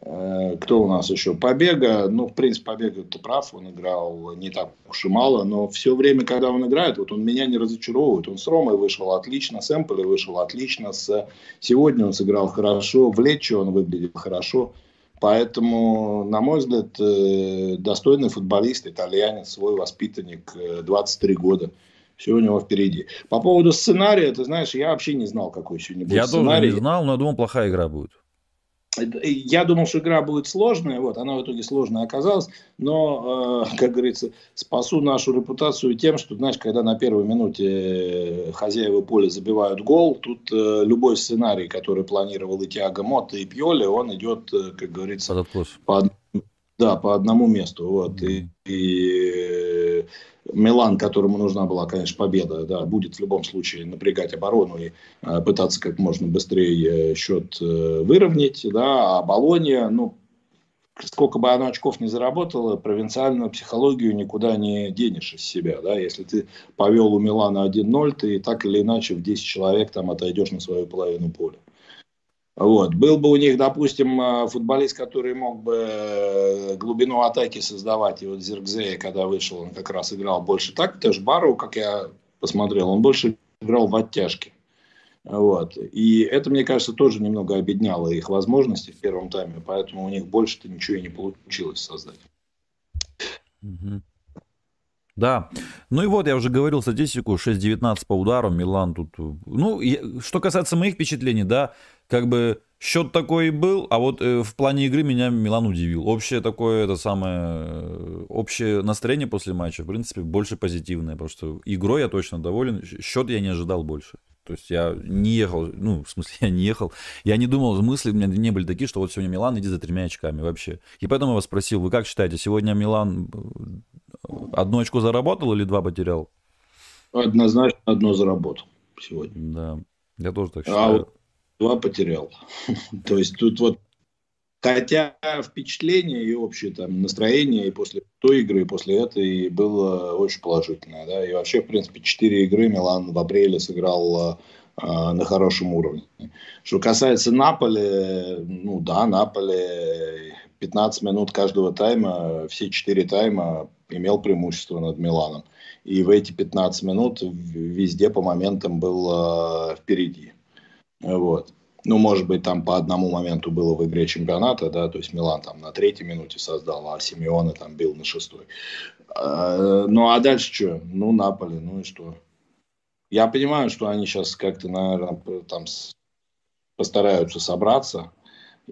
Э, кто у нас еще? Побега. Ну, в принципе, Побега, ты прав, он играл не так уж и мало, но все время, когда он играет, вот он меня не разочаровывает. Он с Ромой вышел отлично, с Эмполи вышел отлично, с... сегодня он сыграл хорошо, в Лечо он выглядел хорошо. Поэтому, на мой взгляд, э, достойный футболист, итальянец, свой воспитанник, 23 э, года. Все у него впереди. По поводу сценария, ты знаешь, я вообще не знал, какой сегодня будет я сценарий. Я тоже не знал, но думал, плохая игра будет. Я думал, что игра будет сложная, вот, она в итоге сложная оказалась, но, э, как говорится, спасу нашу репутацию тем, что, знаешь, когда на первой минуте хозяева поля забивают гол, тут э, любой сценарий, который планировал и Тиаго Мотто, и Пьоли, он идет, э, как говорится, по, да, по одному месту. Вот, и, и Милан, которому нужна была, конечно, победа, да, будет в любом случае напрягать оборону и э, пытаться как можно быстрее э, счет э, выровнять, да, а Болония, ну, сколько бы она очков не заработала, провинциальную психологию никуда не денешь из себя, да, если ты повел у Милана 1-0, ты так или иначе в 10 человек там отойдешь на свою половину поля. Вот. Был бы у них, допустим, э, футболист, который мог бы э, глубину атаки создавать. И вот Зергзея, когда вышел, он как раз играл больше так. Тоже Бару, как я посмотрел, он больше играл в оттяжке. Вот. И это, мне кажется, тоже немного обедняло их возможности в первом тайме. Поэтому у них больше-то ничего и не получилось создать. Да. Ну и вот, я уже говорил статистику, 6-19 по удару, Милан тут... Ну, что касается моих впечатлений, да, как бы счет такой был, а вот э, в плане игры меня Милан удивил. Общее такое, это самое, э, общее настроение после матча, в принципе, больше позитивное, потому что игрой я точно доволен, счет я не ожидал больше. То есть я не ехал, ну, в смысле, я не ехал, я не думал, мысли у меня не были такие, что вот сегодня Милан иди за тремя очками вообще. И поэтому я вас спросил, вы как считаете, сегодня Милан э, одно очко заработал или два потерял? Однозначно одно заработал сегодня. Да, я тоже так считаю. А вот два потерял. То есть тут вот Хотя впечатление и общее там настроение и после той игры, и после этой было очень положительное. Да? И вообще, в принципе, четыре игры Милан в апреле сыграл э, на хорошем уровне. Что касается Наполи, ну да, Наполи 15 минут каждого тайма, все четыре тайма имел преимущество над Миланом. И в эти 15 минут везде по моментам был э, впереди. Вот. Ну, может быть, там по одному моменту было в игре чемпионата, да, то есть Милан там на третьей минуте создал, а Симеоне там бил на шестой. А, ну, а дальше что? Ну, Наполи, ну и что? Я понимаю, что они сейчас как-то, наверное, там постараются собраться.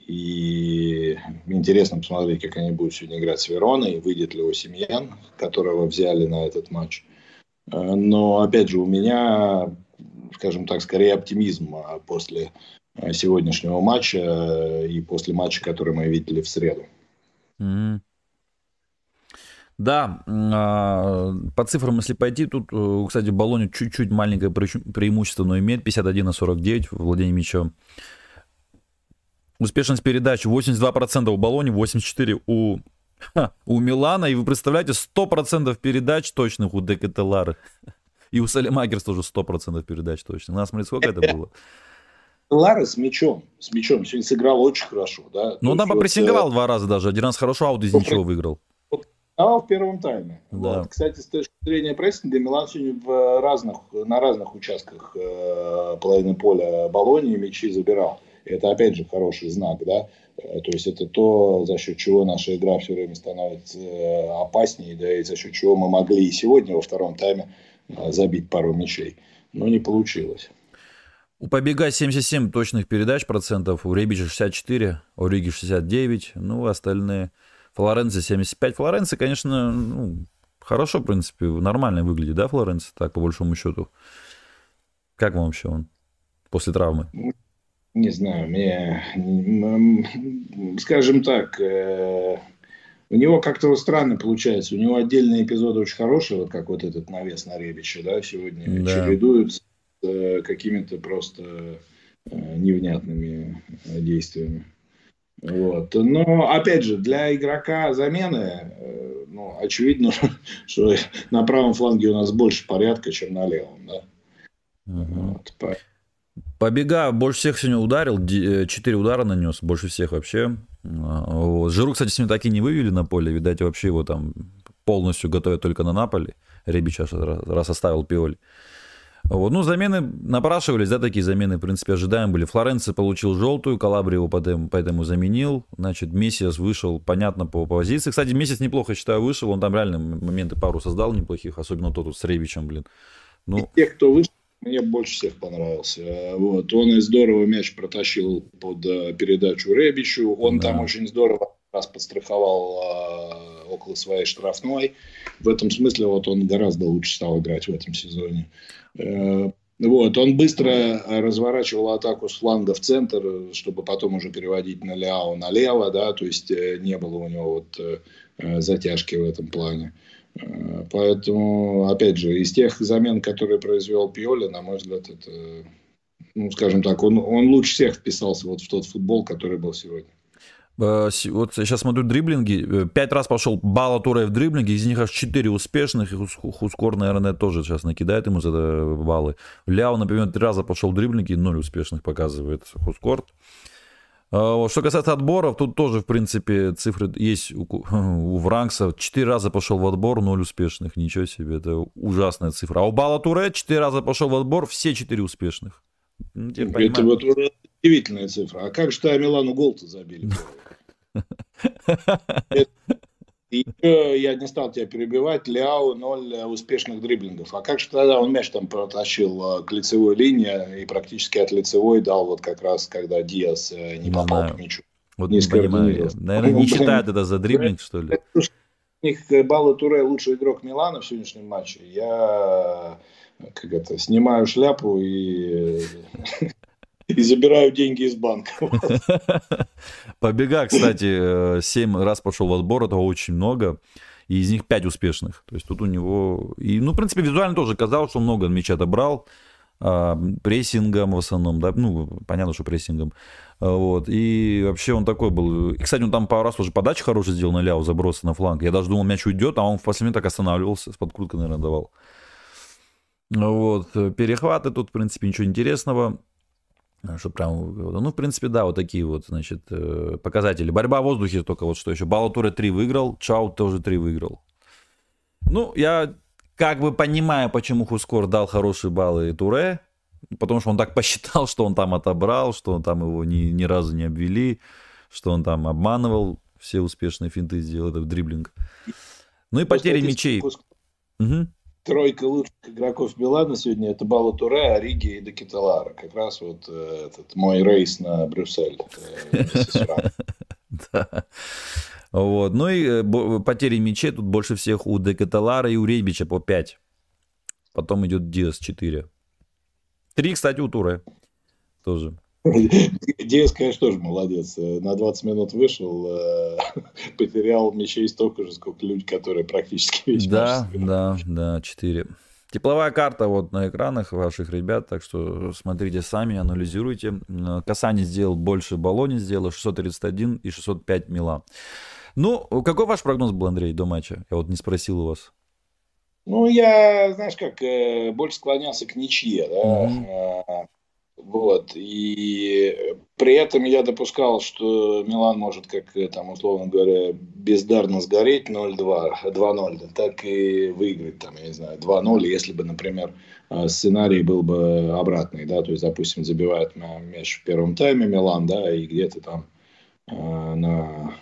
И интересно посмотреть, как они будут сегодня играть с Вероной, выйдет ли Осимьян, которого взяли на этот матч. А, но, опять же, у меня скажем так, скорее оптимизм а после э, сегодняшнего матча э, и после матча, который мы видели в среду. Mm-hmm. Да, а, по цифрам, если пойти, тут, э, кстати, Болони чуть-чуть маленькое преимущество, но имеет 51 на 49 в владении мячом. Успешность передач 82% у Болони, 84% у у Милана, и вы представляете, 100% передач точных у Декателары. И у Салемакерс тоже 100% передач точных. Надо смотреть, сколько это было. Лара с мячом. С мячом сегодня сыграл очень хорошо. Да? Ну, там попрессинговал вот, два раза даже. Один раз хорошо, а вот из ничего выиграл. А в первом тайме. Да. Вот. Кстати, с точки зрения прессинга, Милан сегодня в разных, на разных участках э, половины поля Болонии мячи забирал. И это, опять же, хороший знак, да. Э, то есть это то, за счет чего наша игра все время становится э, опаснее, да, и за счет чего мы могли и сегодня во втором тайме э, забить пару мячей. Но не получилось. У Побега 77 точных передач процентов, у Ребича 64, у Риги 69, ну, остальные... Флоренция 75. Флоренция, конечно, ну, хорошо, в принципе, нормально выглядит, да, Флоренция, так, по большому счету. Как вам вообще он после травмы? Не знаю, мне, скажем так, э, у него как-то странно получается. У него отдельные эпизоды очень хорошие, вот как вот этот навес на Ребича, да, сегодня да. чередуются с э, какими-то просто э, невнятными действиями. Вот. Но, опять же, для игрока замены, э, ну, очевидно, что на правом фланге у нас больше порядка, чем на левом. Да? Угу. Вот. Побега больше всех сегодня ударил, 4 э, удара нанес, больше всех вообще. Вот. Жиру, кстати, сегодня так и не вывели на поле, видать, вообще его там полностью готовят только на Наполе. Ребич раз оставил Пиоли. Вот. Ну, замены напрашивались, да, такие замены, в принципе, ожидаем были. Флоренци получил желтую, Калабри его поэтому, поэтому заменил. Значит, Мессиас вышел, понятно, по позиции. Кстати, Месяц неплохо, считаю, вышел. Он там реально моменты пару создал неплохих, особенно тот вот с Ревичем, блин. Ну... И те, кто вышел, мне больше всех понравился. Вот. Он и здорово мяч протащил под э, передачу Ребичу. Он да. там очень здорово раз подстраховал а, около своей штрафной. В этом смысле вот он гораздо лучше стал играть в этом сезоне. Э, вот, он быстро разворачивал атаку с фланга в центр, чтобы потом уже переводить на Ляо налево, да, то есть э, не было у него вот э, затяжки в этом плане. Поэтому, опять же, из тех замен, которые произвел Пиоли, на мой взгляд, это, ну, скажем так, он, он лучше всех вписался вот в тот футбол, который был сегодня. Э, вот сейчас смотрю дриблинги. Э, пять раз пошел Бала Туре в дриблинге, из них аж четыре успешных. И Хускор, наверное, тоже сейчас накидает ему за баллы. Ляо, например, три раза пошел в дриблинги, ноль успешных показывает Хускорт. Э, что касается отборов, тут тоже, в принципе, цифры есть у, у Вранкса. Четыре раза пошел в отбор, ноль успешных. Ничего себе, это ужасная цифра. А у Бала Туре четыре раза пошел в отбор, все четыре успешных. Ну, это вот удивительная цифра. А как же ты Милану гол-то забили? И я не стал тебя перебивать. Ляо ноль успешных дриблингов. А как же тогда он мяч там протащил э, к лицевой линии и практически от лицевой дал вот как раз, когда Диас э, не попал к мячу. Вот не, не понимаю. Наверное, не считают это за дриблинг, что ли? У них Балла Туре лучший игрок Милана в сегодняшнем матче. Я как это, снимаю шляпу и и забираю деньги из банка. Побега, кстати, 7 э, раз пошел в отбор, это очень много. И из них 5 успешных. То есть тут у него... И, ну, в принципе, визуально тоже казалось, что много мяча добрал. А, прессингом в основном, да, ну, понятно, что прессингом. А, вот. И вообще он такой был. И, кстати, он там пару раз уже подачи хороший сделал на ляу, забросы на фланг. Я даже думал, мяч уйдет, а он в последний так останавливался, с подкруткой, наверное, давал. Вот. Перехваты тут, в принципе, ничего интересного. Что прям, ну, в принципе, да, вот такие вот, значит, э, показатели. Борьба в воздухе только вот что еще. Балатуре 3 выиграл, Чау тоже 3 выиграл. Ну, я как бы понимаю, почему Хускор дал хорошие баллы Туре, потому что он так посчитал, что он там отобрал, что он там его ни, ни разу не обвели, что он там обманывал, все успешные финты сделал, это в дриблинг. Ну и потери мячей. Угу тройка лучших игроков Милана сегодня это Бала Туре, Ориги и Декеталара. Как раз вот э, этот мой рейс на Брюссель. Да. Вот. Ну и э, потери мячей тут больше всех у Декеталара и у Рейбича по 5. Потом идет Диас 4. Три, кстати, у Туре тоже. Диас, конечно, тоже молодец. На 20 минут вышел, э, потерял мячей столько же, сколько люди, которые практически весь Да, да, да, 4. Тепловая карта вот на экранах ваших ребят, так что смотрите сами, анализируйте. Касани сделал больше, Балони сделал 631 и 605 мила. Ну, какой ваш прогноз был, Андрей, до матча? Я вот не спросил у вас. Ну, я, знаешь как, э, больше склонялся к ничье, да. Mm-hmm. Вот. И при этом я допускал, что Милан может, как там, условно говоря, бездарно сгореть 0-2, 2-0, так и выиграть, там, я не знаю, 2-0, если бы, например, э, сценарий был бы обратный, да, то есть, допустим, забивает мяч в первом тайме Милан, да, и где-то там э, на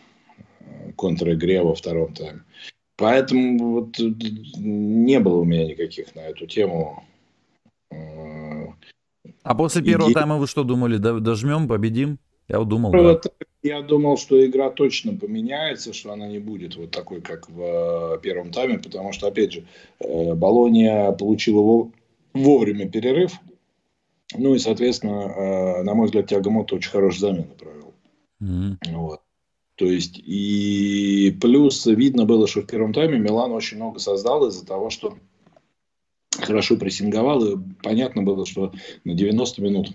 контр-игре во втором тайме. Поэтому вот не было у меня никаких на эту тему э, а после первого тайма вы что думали? Дожмем, победим? Я вот думал, да. Я думал, что игра точно поменяется, что она не будет вот такой, как в э, первом тайме, потому что, опять же, э, Болония получила вовремя перерыв, ну и, соответственно, на мой взгляд, Тягомото очень хорошую замену провел. Mm-hmm. Вот. То есть, и плюс видно было, что в первом тайме Милан очень много создал из-за того, что хорошо прессинговал, и понятно было, что на 90 минут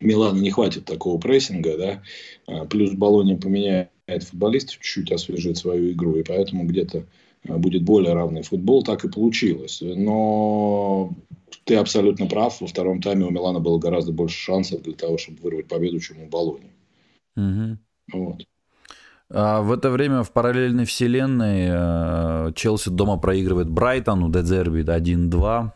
Милана не хватит такого прессинга, да, а, плюс Болония поменяет футболистов, чуть-чуть освежит свою игру, и поэтому где-то а, будет более равный футбол, так и получилось. Но ты абсолютно прав, во втором тайме у Милана было гораздо больше шансов для того, чтобы вырвать победу, чем у Болони. Угу. Вот. А в это время в параллельной вселенной э, Челси дома проигрывает Брайтону, Дедзерби 1-2.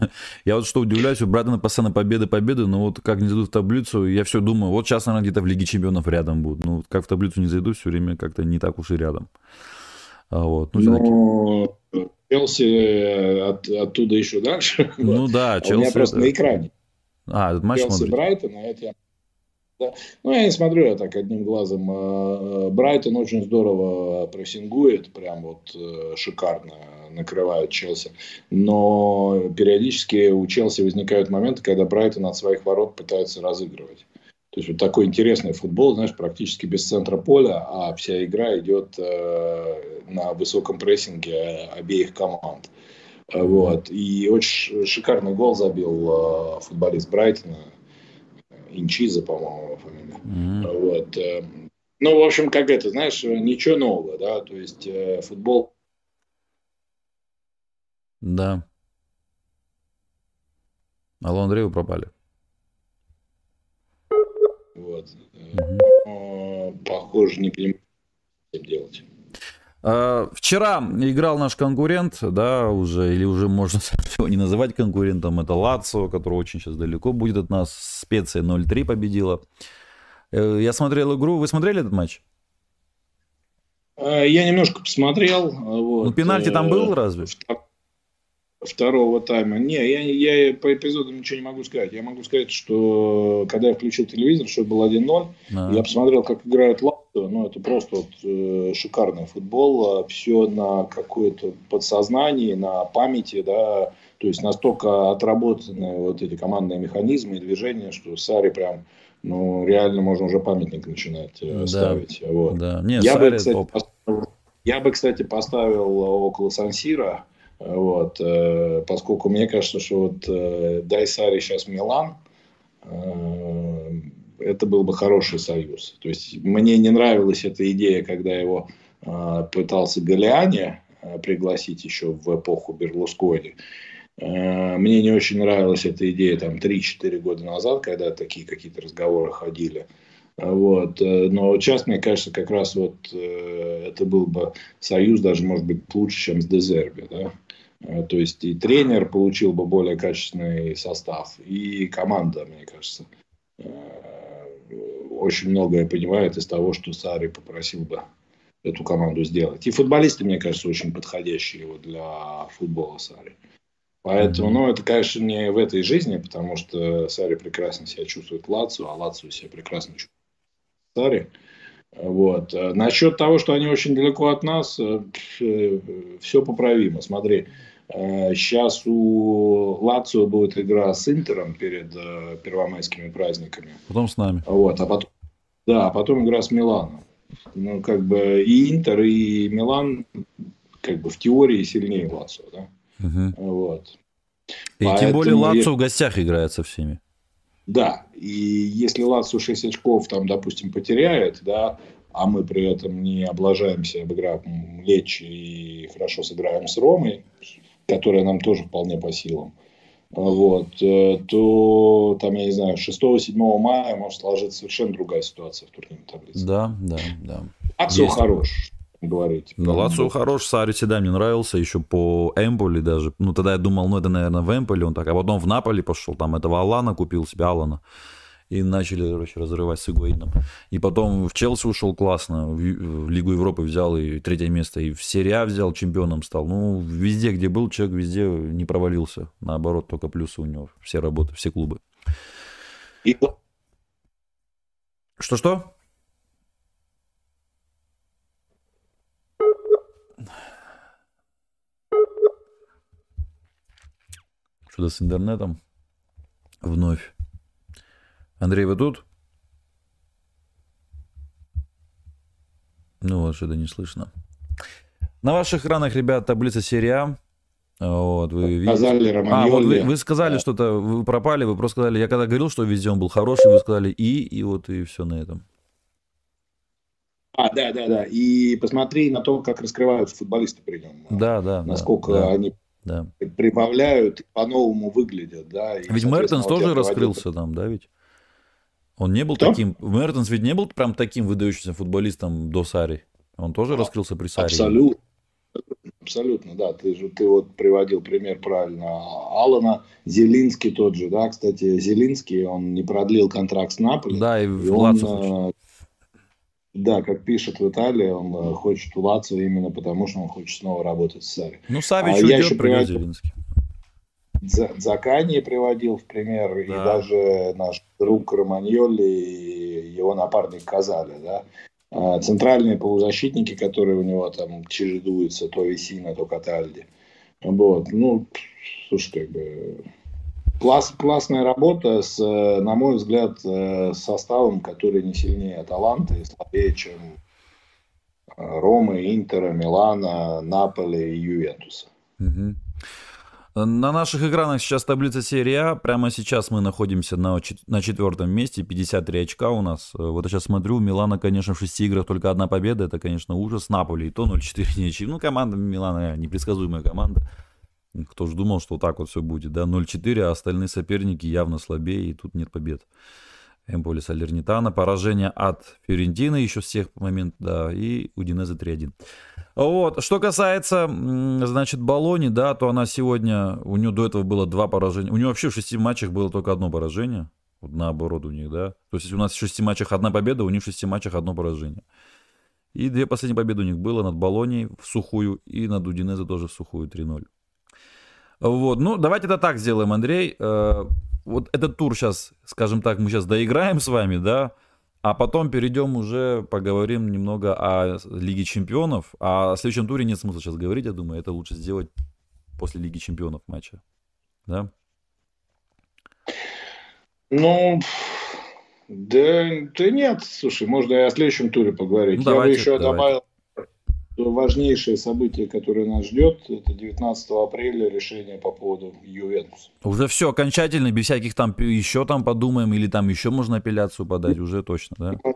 Я вот что удивляюсь, у Брайтона постоянно победы, победы, но вот как не зайду в таблицу, я все думаю, вот сейчас, наверное, где-то в Лиге Чемпионов рядом будут. Ну, как в таблицу не зайду, все время как-то не так уж и рядом. А вот, ну, но Челси э, от, оттуда еще дальше. Ну да, Челси. А у меня просто это... на экране. А, этот матч Челси. Брайтон, а это я да? Ну, я не смотрю я так одним глазом. Э, Брайтон очень здорово прессингует, прям вот э, шикарно накрывает Челси. Но периодически у Челси возникают моменты, когда Брайтон от своих ворот пытается разыгрывать. То есть вот такой интересный футбол, знаешь, практически без центра поля, а вся игра идет э, на высоком прессинге обеих команд. Вот. И очень шикарный гол забил э, футболист Брайтона. Инчиза, по-моему, фамилия. Mm-hmm. Вот. Э, ну, в общем, как это, знаешь, ничего нового, да, то есть э, футбол. Да. Алло, Андрей, вы пропали. Вот. Mm-hmm. Похоже, не понимаю, что делать. А, вчера играл наш конкурент, да, уже, или уже можно его не называть конкурентом, это Лацо, который очень сейчас далеко будет от нас. Специя 0-3 победила. Э, я смотрел игру. Вы смотрели этот матч? Э, я немножко посмотрел. Вот. Ну, пенальти там был разве? Второго тайма. Не, я, я по эпизодам ничего не могу сказать. Я могу сказать, что когда я включил телевизор, что был 1-0, а. я посмотрел, как играют Лацио. Ну, это просто вот, э, шикарный футбол. А Все на какое-то подсознании, на памяти, да. То есть настолько отработаны вот эти командные механизмы и движения, что Сари прям ну, реально можно уже памятник начинать э, да, ставить. Вот. Да. Не, я, Сари, бы, кстати, поставил, я бы, кстати, поставил около Сансира вот, э, поскольку мне кажется, что вот э, Дайсари сейчас Милан, э, это был бы хороший союз. То есть мне не нравилась эта идея, когда его пытался Галиани пригласить еще в эпоху Берлускони. Мне не очень нравилась эта идея там 3-4 года назад, когда такие какие-то разговоры ходили. Вот. Но сейчас, мне кажется, как раз вот это был бы союз даже, может быть, лучше, чем с Дезерби. Да? Э, то есть и тренер получил бы более качественный состав, и команда, мне кажется, э, очень многое понимает из того, что Сари попросил бы эту команду сделать. И футболисты, мне кажется, очень подходящие вот для футбола Сари. Поэтому, ну, это, конечно, не в этой жизни, потому что Сари прекрасно себя чувствует Лацию, а Лацию себя прекрасно чувствует Сари. Вот. Насчет того, что они очень далеко от нас, э, все поправимо. Смотри, Сейчас э, у Лацио будет игра с Интером перед э, первомайскими праздниками. Потом с нами. Вот, а потом, да, а потом игра с Миланом. Ну, как бы и Интер, и Милан, как бы в теории сильнее Лацио, да? Угу. Вот. И Поэтому тем более Лацио я... в гостях играет со всеми. Да, и если Лацио 6 очков, там, допустим, потеряет, да, а мы при этом не облажаемся, обыграв Лечи и хорошо сыграем с Ромой, которая нам тоже вполне по силам, вот, э, то там, я не знаю, 6-7 мая может сложиться совершенно другая ситуация в турнирной таблице. Да, да, да. А все хорош говорить. Ну, Лацо хорош, Сари всегда мне нравился, еще по Эмполи даже. Ну, тогда я думал, ну, это, наверное, в Эмполи он так, а потом в Наполи пошел, там этого Алана купил себе, Алана. И начали, короче, разрывать с Игуаином. И потом в Челси ушел классно, в, в Лигу Европы взял и третье место, и в серия а взял, чемпионом стал. Ну, везде, где был, человек везде не провалился. Наоборот, только плюсы у него. Все работы, все клубы. И... Что-что? Что-то с интернетом. Вновь. Андрей, вы тут? Ну вот, что-то не слышно. На ваших экранах, ребят, таблица серия а. Вот, вы видите. А, вот вы, вы сказали что-то, вы пропали, вы просто сказали, я когда говорил, что везде он был хороший, вы сказали и, и вот и все на этом. А, да, да, да. И посмотри на то, как раскрываются футболисты при нем. Да, да. Насколько да, они да. прибавляют, по-новому выглядят, да. И, ведь Мертенс тоже раскрылся там, да, ведь? Он не был Кто? таким... Мертенс ведь не был прям таким выдающимся футболистом до Сари. Он тоже а, раскрылся при Саре. Абсолютно. Абсолютно, да. Ты же ты вот приводил пример правильно. Алана Зелинский тот же, да. Кстати, Зелинский, он не продлил контракт с Наполи. Да, и, и он, да, как пишет в Италии, он э, хочет у Лацио именно потому, что он хочет снова работать с Сари. Ну, Савич а уйдет, еще приводил... Закани приводил в пример, да. и даже наш друг Романьоли и его напарник Казали, да. А центральные полузащитники, которые у него там чередуются, то Весина, то Катальди. Вот, ну, слушай, как бы Класс, классная работа с, на мой взгляд, э, составом, который не сильнее Аталанты и слабее, чем э, Ромы, Интера, Милана, Наполи и Ювентуса. Угу. На наших экранах сейчас таблица серии А. Прямо сейчас мы находимся на, на четвертом месте, 53 очка у нас. Э, вот я сейчас смотрю, Милана, конечно, в шести играх только одна победа. Это, конечно, ужас. Наполи и то 0-4 ничьи. Ну, команда Милана непредсказуемая команда. Кто же думал, что так вот все будет, да, 0-4, а остальные соперники явно слабее, и тут нет побед. Эмполи Салернитана, поражение от Фиорентины еще с тех моментов, да, и Удинеза 3-1. Вот, что касается, значит, Болони, да, то она сегодня, у нее до этого было два поражения, у нее вообще в шести матчах было только одно поражение, вот наоборот у них, да, то есть у нас в шести матчах одна победа, у них в шести матчах одно поражение. И две последние победы у них было над Болонией в сухую и над Удинеза тоже в сухую 3-0. Вот, ну, давайте это так сделаем, Андрей. Э, вот этот тур сейчас, скажем так, мы сейчас доиграем с вами, да, а потом перейдем уже, поговорим немного о Лиге Чемпионов. А о следующем туре нет смысла сейчас говорить, я думаю, это лучше сделать после Лиги Чемпионов матча, да? Ну, да, да нет, слушай, можно и о следующем туре поговорить. Ну, давайте, я бы еще давайте. добавил важнейшее событие, которое нас ждет, это 19 апреля решение по поводу Ювентуса. Уже все окончательно, без всяких там еще там подумаем, или там еще можно апелляцию подать, уже точно, да?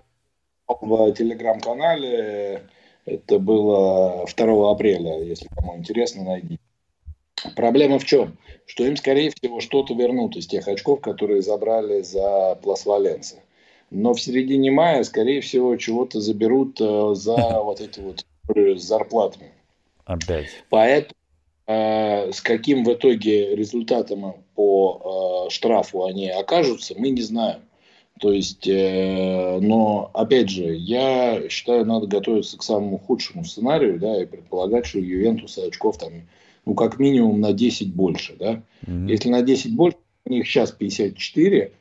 В телеграм-канале это было 2 апреля, если кому интересно, найди. Проблема в чем? Что им, скорее всего, что-то вернут из тех очков, которые забрали за Плас Валенса. Но в середине мая, скорее всего, чего-то заберут э, за вот эти вот с зарплатами. Опять. Поэтому э, с каким в итоге результатом по э, штрафу они окажутся, мы не знаем. То есть, э, но опять же, я считаю, надо готовиться к самому худшему сценарию, да, и предполагать, что Ювентуса очков там, ну, как минимум на 10 больше, да. Mm-hmm. Если на 10 больше, у них сейчас 54,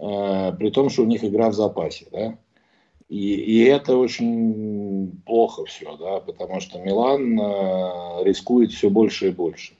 э, при том, что у них игра в запасе, да. И, и это очень плохо все, да, потому что Милан э, рискует все больше и больше.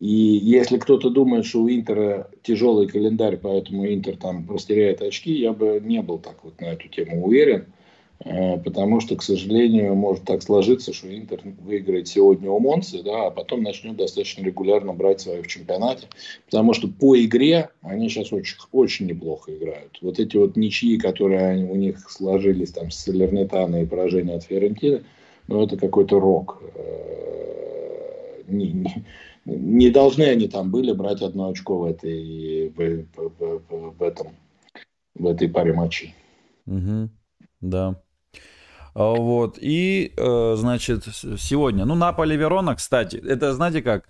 И если кто-то думает, что у Интера тяжелый календарь, поэтому Интер там растеряет очки, я бы не был так вот на эту тему уверен. Э, потому что, к сожалению, может так сложиться, что Интер выиграет сегодня у Монцы, да, а потом начнет достаточно регулярно брать свое в чемпионате, потому что по игре они сейчас очень, очень неплохо играют. Вот эти вот ничьи, которые у них сложились там с Салернитана и поражение от Фиорентины, ну, это какой-то рок. Э, не, не, не должны они там были брать одно очко в этой, в, в, в, в этом, в этой паре матчей. Угу. Да. А, вот. И, э, значит, сегодня. Ну, Наполе Верона, кстати. Это, знаете как?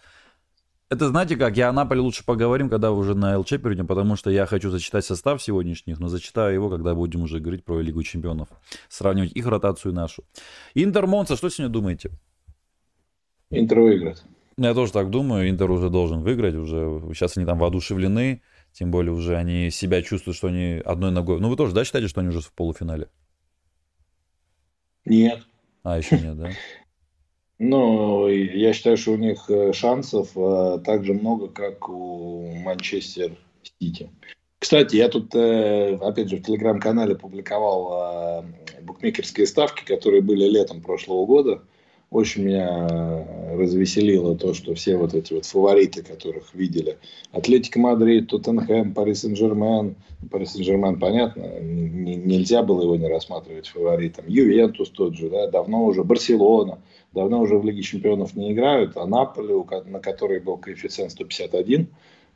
Это, знаете как, я о Наполе лучше поговорим, когда уже на ЛЧ перейдем, потому что я хочу зачитать состав сегодняшних, но зачитаю его, когда будем уже говорить про Лигу Чемпионов. Сравнивать их ротацию и нашу. Интер Монца, что сегодня думаете? Интер выиграет. Я тоже так думаю, Интер уже должен выиграть, уже сейчас они там воодушевлены, тем более уже они себя чувствуют, что они одной ногой... Ну вы тоже, да, считаете, что они уже в полуфинале? Нет. А, еще нет, да? Ну, я считаю, что у них э, шансов э, так же много, как у Манчестер Сити. Кстати, я тут, э, опять же, в телеграм-канале публиковал букмекерские ставки, которые были летом прошлого года. Очень меня развеселило то, что все вот эти вот фавориты, которых видели. Атлетика Мадрид, Тоттенхэм, Пари Сен-Жермен. Пари Сен-Жермен, понятно, нельзя было его не рассматривать фаворитом. Ювентус тот же, да, давно уже. Барселона, давно уже в Лиге Чемпионов не играют. А Наполи, на который был коэффициент 151, э,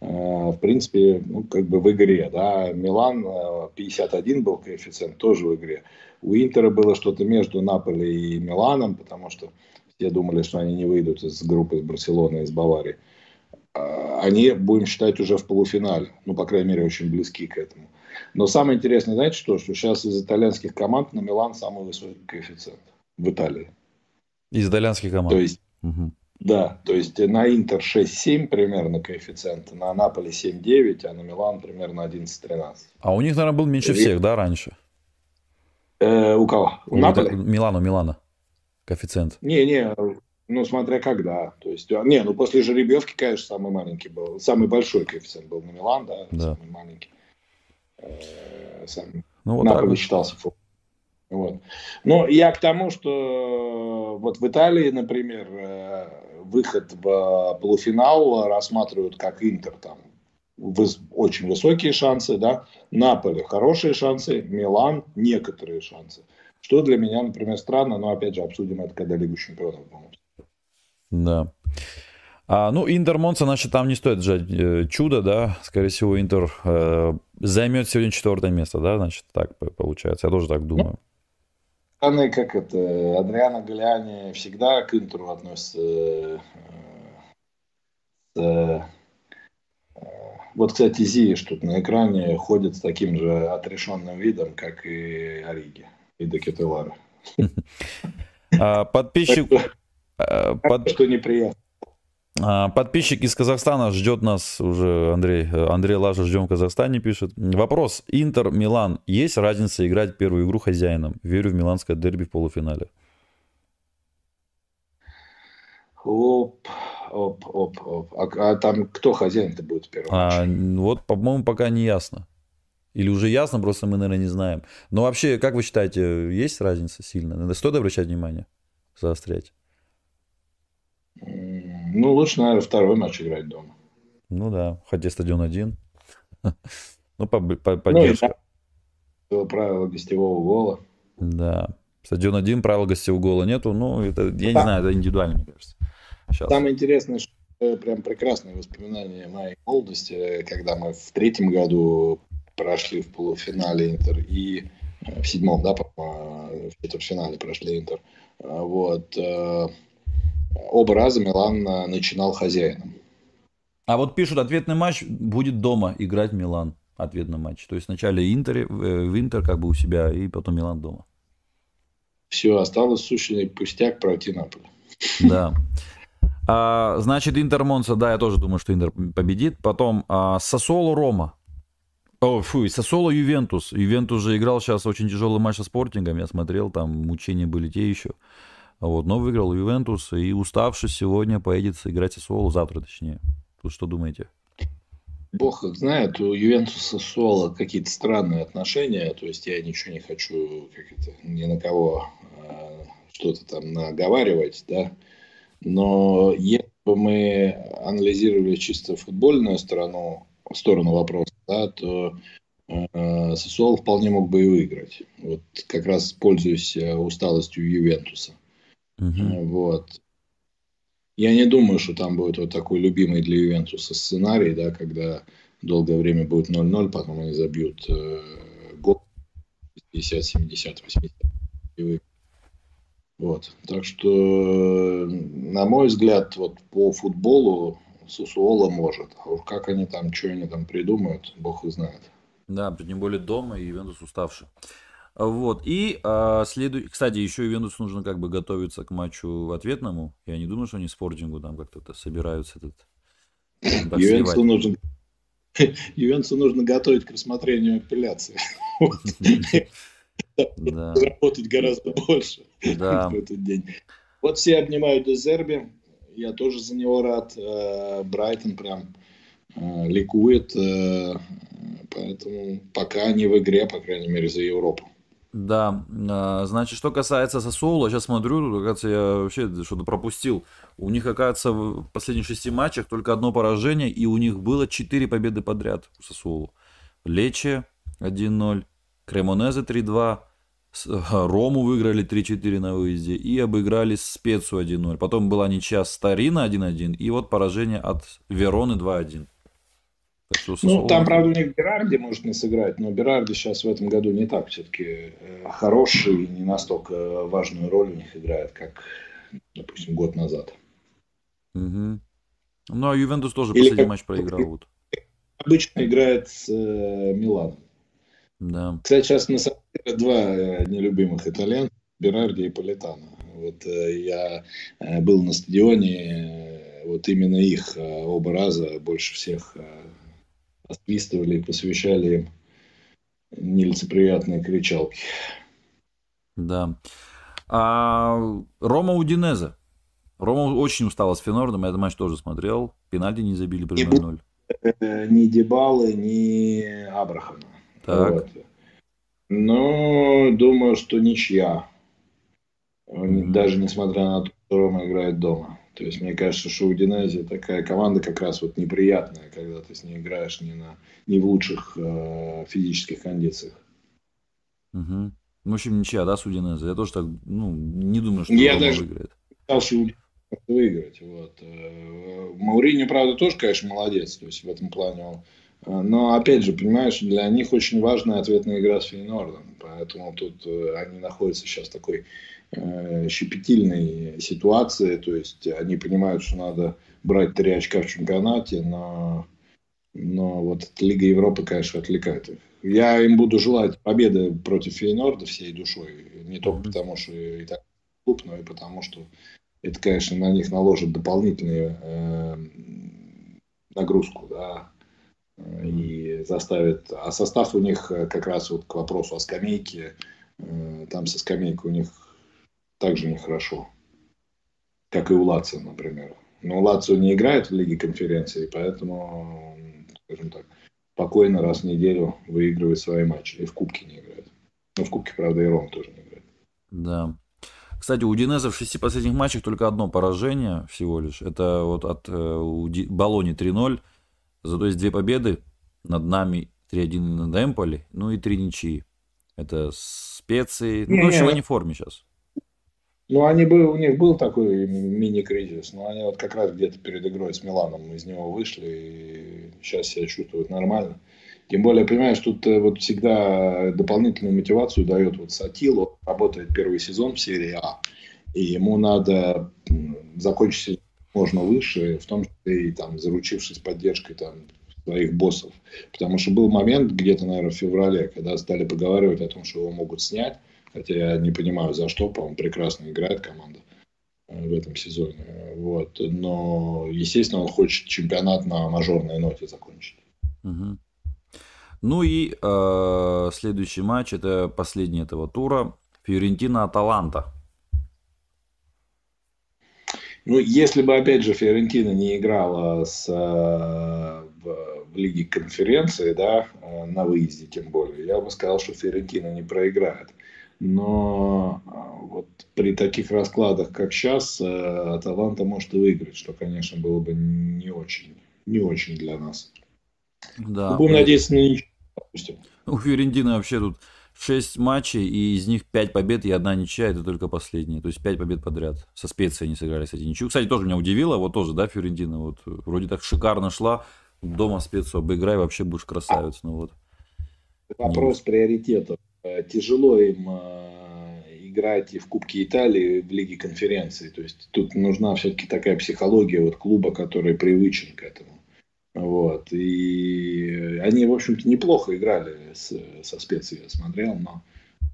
в принципе, ну, как бы в игре, да, Милан 51 э, был коэффициент, тоже в игре. У Интера было что-то между Наполи и Миланом, потому что все думали, что они не выйдут из группы из Барселоны, из Баварии. А, они, будем считать, уже в полуфинале. Ну, по крайней мере, очень близки к этому. Но самое интересное, знаете что? Что сейчас из итальянских команд на Милан самый высокий коэффициент в Италии. Из итальянских команд? То есть, угу. Да, то есть на Интер 6-7 примерно коэффициент, на Наполе 7-9, а на Милан примерно 11-13. А у них, наверное, был меньше всех, да, раньше? Э, у кого? У, у Наполи? Милана, Милана. Коэффициент. Не, не, ну смотря когда. То есть, а, не, ну после жеребьевки, конечно, самый маленький был. Самый большой коэффициент был на Милан, да, да. самый маленький. Э. Ну, вот Наполи так. считался фу. Вот. Но я к тому, что вот в Италии, например, э, выход в полуфинал рассматривают как Интер там очень высокие шансы, да, Наполе хорошие шансы, Милан некоторые шансы. Что для меня, например, странно, но опять же обсудим это, когда Лигу Чемпионов будет. Да. А, ну, Интер Монца, значит, там не стоит ждать э, чудо, да. Скорее всего, Интер э, займет сегодня четвертое место, да, значит, так получается. Я тоже так думаю. Ну, как это, Адриана Галиани всегда к Интеру относится э, э, вот, кстати, Зиеш тут на экране ходит с таким же отрешенным видом, как и Ориги, и Декетелара. А, подписчик... А, что неприятно. А, подписчик из Казахстана ждет нас уже, Андрей. Андрей Лажа ждем в Казахстане, пишет. Вопрос. Интер, Милан. Есть разница играть первую игру хозяином? Верю в миланское дерби в полуфинале. Оп. Оп, оп, оп. А, а там кто хозяин-то будет в первом а, Вот, по-моему, пока не ясно. Или уже ясно, просто мы, наверное, не знаем. Но вообще, как вы считаете, есть разница сильно? Стоит обращать внимание, заострять? Ну, лучше, наверное, второй матч играть дома. Ну да, хотя стадион один. Ну, по, по, поддержка. Ну, правило гостевого гола. Да. Стадион один, правила гостевого гола нету. Ну, это, я не знаю, это индивидуально, мне кажется. Сейчас. Самое интересное, что прям прекрасные воспоминания моей молодости, когда мы в третьем году прошли в полуфинале Интер и э, в седьмом, да, в четвертьфинале прошли Интер. А, вот. Э, оба раза Милан э, начинал хозяином. А вот пишут, ответный матч будет дома играть Милан. Ответный матч. То есть вначале Интер, в Интер как бы у себя, и потом Милан дома. Все, осталось сущий пустяк пройти Наполе. Да. А, значит, Интер Монса, да, я тоже думаю, что Интер победит. Потом а, Сосоло Рома. О, фу, Сосоло Ювентус. Ювентус же играл сейчас очень тяжелый матч со Спортингом. Я смотрел, там мучения были те еще. Вот, но выиграл Ювентус. И уставший сегодня поедет играть Сосоло, завтра точнее. Тут что думаете? Бог знает, у Ювентуса Соло какие-то странные отношения, то есть я ничего не хочу как это, ни на кого э, что-то там наговаривать, да, но если бы мы анализировали чисто футбольную сторону, сторону вопроса, да, то э, Сосуол вполне мог бы и выиграть. Вот как раз пользуясь э, усталостью Ювентуса. Uh-huh. Вот. Я не думаю, что там будет вот такой любимый для Ювентуса сценарий, да, когда долгое время будет 0-0, потом они забьют э, гол 50, 70, 80. Вот. Так что, на мой взгляд, вот по футболу Сусуола может. А уж как они там, что они там придумают, бог и знает. Да, тем более дома и Ювентус уставший. Вот. И а, следует, кстати, еще Ювентус нужно как бы готовиться к матчу ответному. Я не думаю, что они спортингу там как-то собираются этот. Ювентусу нужно, Ювентусу нужно готовить к рассмотрению апелляции. Заработать гораздо больше в этот день. Вот все обнимают Дезерби. Я тоже за него рад. Э, Брайтон прям э, ликует. Э, поэтому пока они в игре, по крайней мере, за Европу. Да, а, значит, что касается Сосуола, сейчас смотрю, кажется, я вообще что-то пропустил. У них, оказывается, в последних шести матчах только одно поражение, и у них было четыре победы подряд у Сосуолу. Лече 1-0, Кремонезе 3-2, Рому выиграли 3-4 на выезде и обыграли Спецу 1-0. Потом была ничья Старина 1-1 и вот поражение от Вероны 2-1. Ну, там, правда, у них Берарди может не сыграть, но Берарди сейчас в этом году не так все-таки э, хороший и не настолько важную роль у них играет, как, допустим, год назад. Угу. Ну, а Ювентус тоже Или последний как... матч проиграл. Вот. Обычно играет с э, Миланом. Да. Кстати, сейчас на самом деле два э, нелюбимых итальянца, Берарди и Политано. Вот э, я э, был на стадионе, вот именно их оба раза больше всех освистывали и посвящали им нелицеприятные кричалки. Да. А Рома Удинеза. Рома очень устала с Фенордом, я этот матч тоже смотрел. Пенальти не забили при 0-0. Ни Дебалы, ни Абрахама. Так. Вот. Но думаю, что ничья. Mm-hmm. Даже несмотря на то, что Рома играет дома. То есть, мне кажется, что Удинези такая команда как раз вот неприятная, когда ты с ней играешь не, на, не в лучших э, физических кондициях. Угу. В общем, ничья, да, с Удинези? Я тоже так, ну, не думаю, что Я даже выиграет. Я что выиграть. Вот. Э, Маурини, правда, тоже, конечно, молодец. То есть, в этом плане он э, но, опять же, понимаешь, для них очень важная ответная игра с Фейнордом. Поэтому тут э, они находятся сейчас в такой щепетильной ситуации, то есть они понимают, что надо брать три очка в чемпионате, но, но вот Лига Европы, конечно, отвлекает их. Я им буду желать победы против Фейнорда всей душой, не только потому, что и так клуб, но и потому, что это, конечно, на них наложит дополнительную э, нагрузку, да, и заставит. А состав у них как раз вот к вопросу о скамейке, э, там со скамейкой у них также нехорошо. Как и у Лацио, например. Но Лацио не играет в Лиге конференции, поэтому, скажем так, спокойно раз в неделю выигрывает свои матчи. И в Кубке не играет. Но в Кубке, правда, и Ром тоже не играет. Да. Кстати, у Динеза в шести последних матчах только одно поражение всего лишь. Это вот от э. Болони 3-0. Зато есть две победы над нами 3-1 над Эмполи, ну и три ничьи. Это специи. Ну, в общем, они в форме сейчас. Ну, они бы, у них был такой мини-кризис, но они вот как раз где-то перед игрой с Миланом из него вышли и сейчас себя чувствуют нормально. Тем более, понимаешь, тут э, вот всегда дополнительную мотивацию дает вот Сатилу, работает первый сезон в серии А, и ему надо закончить можно выше, в том числе и там заручившись поддержкой там своих боссов. Потому что был момент где-то, наверное, в феврале, когда стали поговаривать о том, что его могут снять, Хотя я не понимаю, за что, по-моему, прекрасно играет команда э, в этом сезоне. Вот. Но, естественно, он хочет чемпионат на мажорной ноте закончить. Угу. Ну и э, следующий матч, это последний этого тура. Фиорентина-Аталанта. Ну, если бы, опять же, Фиорентина не играла с, э, в, в Лиге конференции, да, э, на выезде тем более, я бы сказал, что Ферентина не проиграет. Но вот при таких раскладах, как сейчас, Аталанта может и выиграть, что, конечно, было бы не очень, не очень для нас. Да. Будем надеяться на ничего. У Фиорентины вообще тут 6 матчей, и из них 5 побед и одна ничья, это только последняя. То есть 5 побед подряд. Со специей они сыграли, кстати, ничью. Кстати, тоже меня удивило, вот тоже, да, Фиорентина, вот вроде так шикарно шла, дома специю обыграй, вообще будешь красавец, ну вот. Вопрос приоритетов. Э, тяжело им э, играть и в Кубке Италии, в Лиге конференции. То есть тут нужна все-таки такая психология вот клуба, который привычен к этому. Вот. И они, в общем-то, неплохо играли с, со специей, я смотрел, но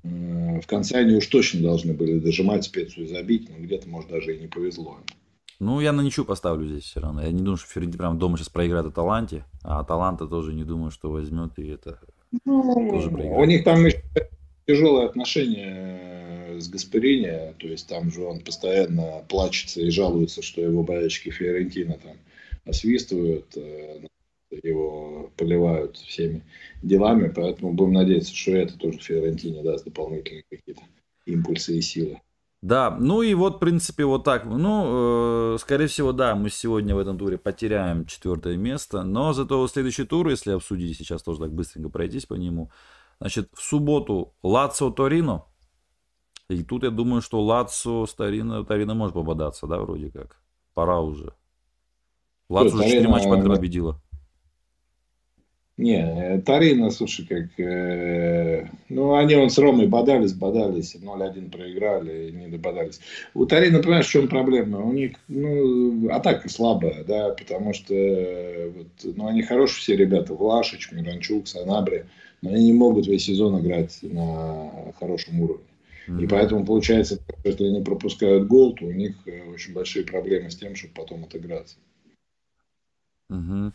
э, в конце они уж точно должны были дожимать специю и забить, но где-то, может, даже и не повезло. Ну, я на ничью поставлю здесь все равно. Я не думаю, что Ференти прям дома сейчас проиграет Аталанте, а Аталанта тоже не думаю, что возьмет и это тоже проиграет. У них там еще тяжелое отношение с Гаспарини, то есть там же он постоянно плачется и жалуется, что его болельщики Фиорентина там освистывают, э, его поливают всеми делами, поэтому будем надеяться, что это тоже Фиорентине даст дополнительные какие-то импульсы и силы. Да, ну и вот, в принципе, вот так. Ну, э, скорее всего, да, мы сегодня в этом туре потеряем четвертое место, но зато следующий тур, если обсудить сейчас тоже так быстренько пройтись по нему, значит, в субботу Лацио Торино, и тут я думаю, что Лацио с Торино, Торино может попадаться, да, вроде как. Пора уже. Лацо уже 4 матча подряд победила. Не, Тарина, слушай, как... Э, ну, они он с Ромой бодались, бодались, 0-1 проиграли, не дободались. У Тарина, понимаешь, в чем проблема? У них, ну, атака слабая, да, потому что, вот, ну, они хорошие все ребята, Влашич, Миранчук, Санабри, но они не могут весь сезон играть на хорошем уровне. Mm-hmm. И поэтому получается, если они пропускают гол, то у них э, очень большие проблемы с тем, чтобы потом отыграться. Угу.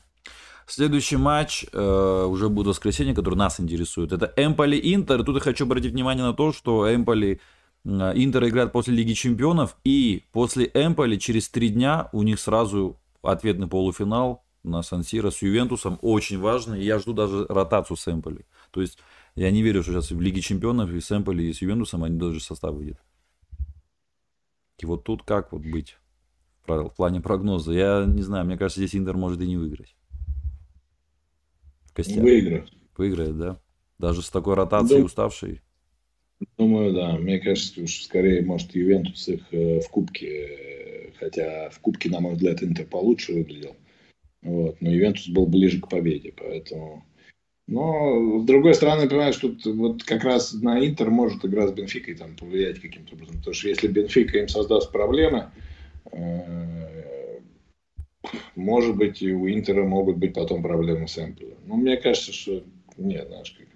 Следующий матч э, уже будет воскресенье, который нас интересует. Это Эмполи Интер. Тут я хочу обратить внимание на то, что Эмполи э, Интер играет после Лиги Чемпионов. И после Эмполи через три дня у них сразу ответный полуфинал на Сан-Сиро с Ювентусом. Очень важно. И я жду даже ротацию с Эмполи. То есть я не верю, что сейчас в Лиге Чемпионов и с Эмполи, и с Ювентусом они даже состав выйдет. И вот тут как вот быть? в плане прогноза. Я не знаю, мне кажется, здесь Интер может и не выиграть. Костяк. Выиграет. Выиграет, да? Даже с такой ротацией Дум... уставшей. Думаю, да. Мне кажется, уж скорее, может, Ювентус их э, в Кубке, э, хотя в Кубке, на мой взгляд, Интер получше выглядел. Вот. Но Ювентус был ближе к победе, поэтому... Но, с другой стороны, понимаешь, тут вот как раз на Интер может игра с Бенфикой там повлиять каким-то образом. Потому что если Бенфика им создаст проблемы, Э, может быть, и у Интера могут быть потом проблемы с Эмполем. Но мне кажется, что нет, знаешь, как.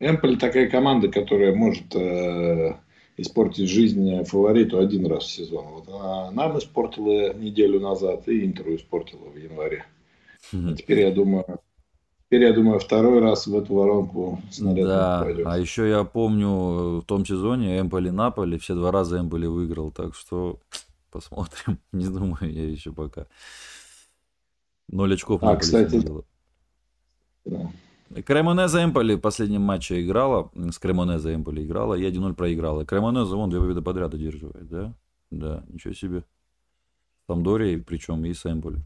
Эмполь такая команда, которая может э, испортить жизнь фавориту один раз в сезон. Вот она нам испортила неделю назад, и Интеру испортила в январе. Mm-hmm. Теперь я думаю, теперь я думаю, второй раз в эту воронку снаряд Да, пойдет. а еще я помню в том сезоне Эмполи Наполи, все два раза Эмполи выиграл, так что Посмотрим. Не думаю я еще пока. Ноль очков а, кстати, да. Кремонеза Эмполи в последнем матче играла, с Кремонеза Эмполи играла, и 1-0 проиграла. Кремонеза, вон, две победы подряд одерживает, да? Да, ничего себе. Самдория, причем и с Эмполи.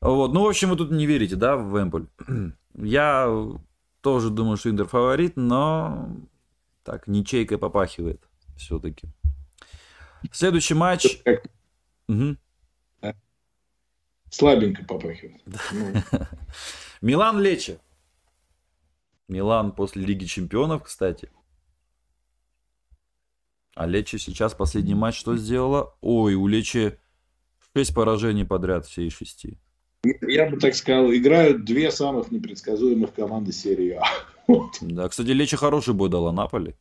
Вот, ну, в общем, вы тут не верите, да, в Эмполь? Я тоже думаю, что Интер фаворит, но так, ничейкой попахивает все-таки. Следующий матч. Угу. Слабенько попахивает. Ну. Милан Лечи. Милан после Лиги Чемпионов, кстати. А Лечи сейчас последний матч что сделала? Ой, у Лечи 6 поражений подряд, все из 6. Я бы так сказал, играют две самых непредсказуемых команды серии А. Да, кстати, Лечи хороший бой дала Наполи.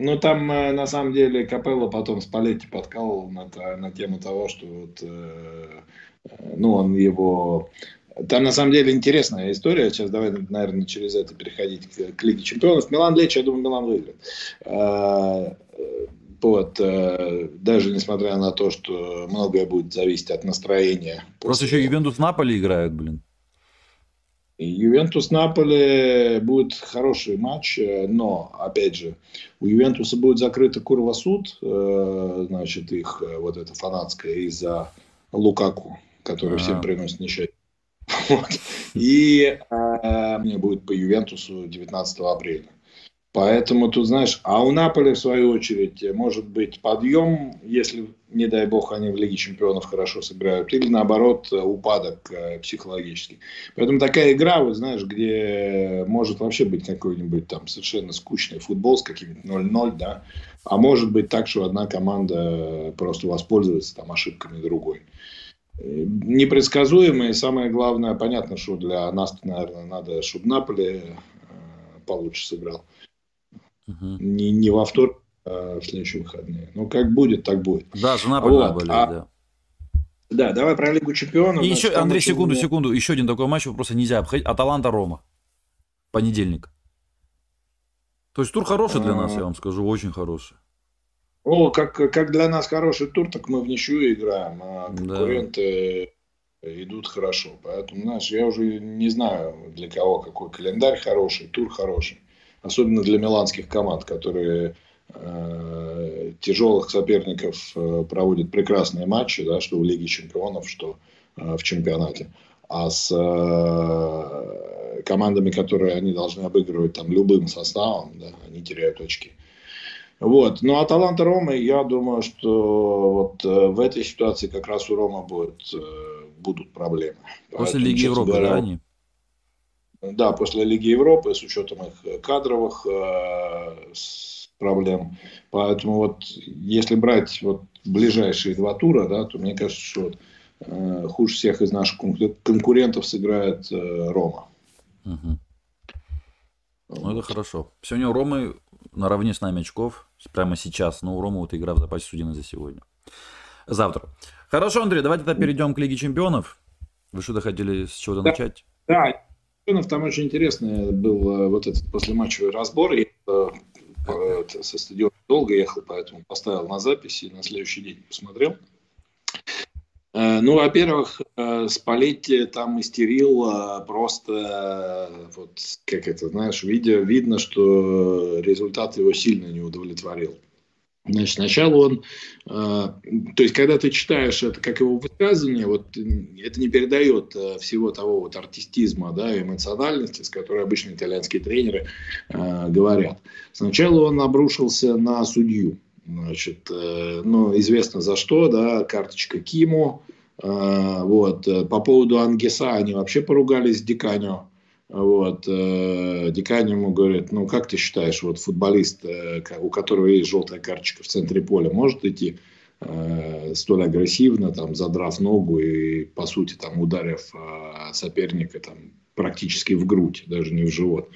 Ну, там, э, на самом деле, Капелло потом Спалетти подкалывал на, на тему того, что вот, э, ну, он его... Там, на самом деле, интересная история. Сейчас давай, наверное, через это переходить к, к Лиге Чемпионов. Милан Лечи, я думаю, Милан выиграет. Э, Вот, э, даже несмотря на то, что многое будет зависеть от настроения. Просто еще Ювентус Наполи играют, блин. Ювентус Наполе будет хороший матч, э, но, опять же, у Ювентуса будет закрыта курва суд, э, значит, их э, вот эта фанатская из-за Лукаку, который А-а-а. всем приносит несчастье. Вот. И э, мне будет по Ювентусу 19 апреля. Поэтому тут, знаешь, а у Наполи, в свою очередь, может быть подъем, если, не дай бог, они в Лиге Чемпионов хорошо сыграют, или, наоборот, упадок э, психологический. Поэтому такая игра, вот знаешь, где может вообще быть какой-нибудь там совершенно скучный футбол с каким-то 0-0, да, а может быть так, что одна команда просто воспользуется там ошибками другой. Непредсказуемо и самое главное, понятно, что для нас, наверное, надо, чтобы Наполе э, получше сыграл. Угу. Не, не во вторник, а в следующие выходные. Ну, как будет, так будет. Да, жена вот. болеет, а... да. Да, давай про Лигу Чемпионов. И еще, Андрей, секунду, было... секунду. Еще один такой матч просто нельзя обходить. Аталанта Рома. Понедельник. То есть тур хороший для нас, а. я вам скажу, очень хороший. О, как, как для нас хороший тур, так мы в ничью играем, а конкуренты да. идут хорошо. Поэтому, знаешь, я уже не знаю, для кого какой календарь хороший, тур хороший особенно для миланских команд, которые э, тяжелых соперников э, проводят прекрасные матчи, да, что в Лиге Чемпионов, что э, в чемпионате. А с э, командами, которые они должны обыгрывать там любым составом, да, они теряют очки. Вот. Ну, а Таланта Ромы, я думаю, что вот в этой ситуации как раз у Рома будет, будут проблемы. После Поэтому, Лиги Европы, говоря, да, они? Да, после Лиги Европы, с учетом их кадровых э, проблем. Поэтому вот если брать вот ближайшие два тура, да, то мне кажется, что вот, э, хуже всех из наших конкурентов сыграет э, Рома. Угу. Ну, это хорошо. Сегодня у Ромы наравне с нами очков, прямо сейчас, но у Ромы вот игра в запасе судина за сегодня. Завтра. Хорошо, Андрей, давайте тогда перейдем к Лиге Чемпионов. Вы что-то хотели с чего-то да, начать? Да, там очень интересный был э, вот этот послематчевый разбор. Я э, со стадиона долго ехал, поэтому поставил на запись и на следующий день посмотрел. Э, ну, во-первых, Спалетти там истерил просто, вот как это, знаешь, видео, видно, что результат его сильно не удовлетворил. Значит, сначала он, э, то есть, когда ты читаешь это как его высказывание, вот это не передает э, всего того вот артистизма, да, эмоциональности, с которой обычно итальянские тренеры э, говорят. Сначала он обрушился на судью, значит, э, ну, известно за что, да, карточка Киму, э, вот, э, по поводу Ангеса они вообще поругались с Диканью, вот, э, декан ему говорит, ну как ты считаешь, вот футболист, э, у которого есть желтая карточка в центре поля, может идти э, столь агрессивно, там, задрав ногу и, по сути, там, ударив э, соперника там, практически в грудь, даже не в живот.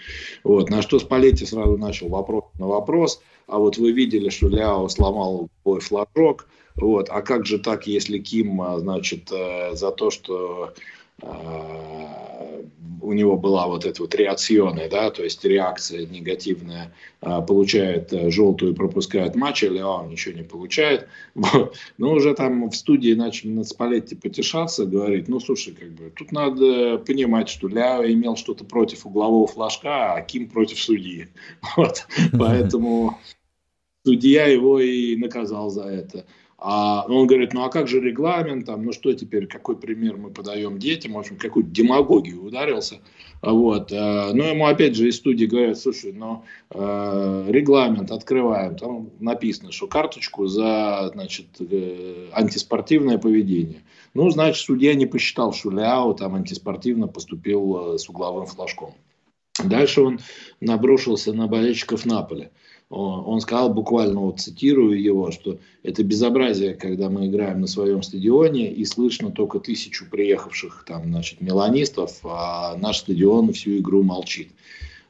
Вот. На что Спалетти сразу начал вопрос на вопрос. А вот вы видели, что Ляо сломал флажок. Вот. А как же так, если Ким, а, значит, э, за то, что у него была вот эта вот реакционная, да, то есть реакция негативная, а, получает э, желтую и пропускает матч, или он ничего не получает. Но уже там в студии начали над Спалетти потешаться, говорить, ну, слушай, как бы, тут надо понимать, что Ляо имел что-то против углового флажка, а Ким против судьи. Вот. Поэтому судья его и наказал за это. А он говорит, ну а как же регламент, там, ну что теперь, какой пример мы подаем детям, в общем, какую демагогию ударился. Вот. Э, но ему опять же из студии говорят, слушай, ну э, регламент открываем, там написано, что карточку за значит, э, антиспортивное поведение. Ну, значит, судья не посчитал, что Ляо там антиспортивно поступил с угловым флажком. Дальше он набросился на болельщиков Наполя он сказал, буквально вот цитирую его, что это безобразие, когда мы играем на своем стадионе и слышно только тысячу приехавших там, значит, меланистов, а наш стадион всю игру молчит.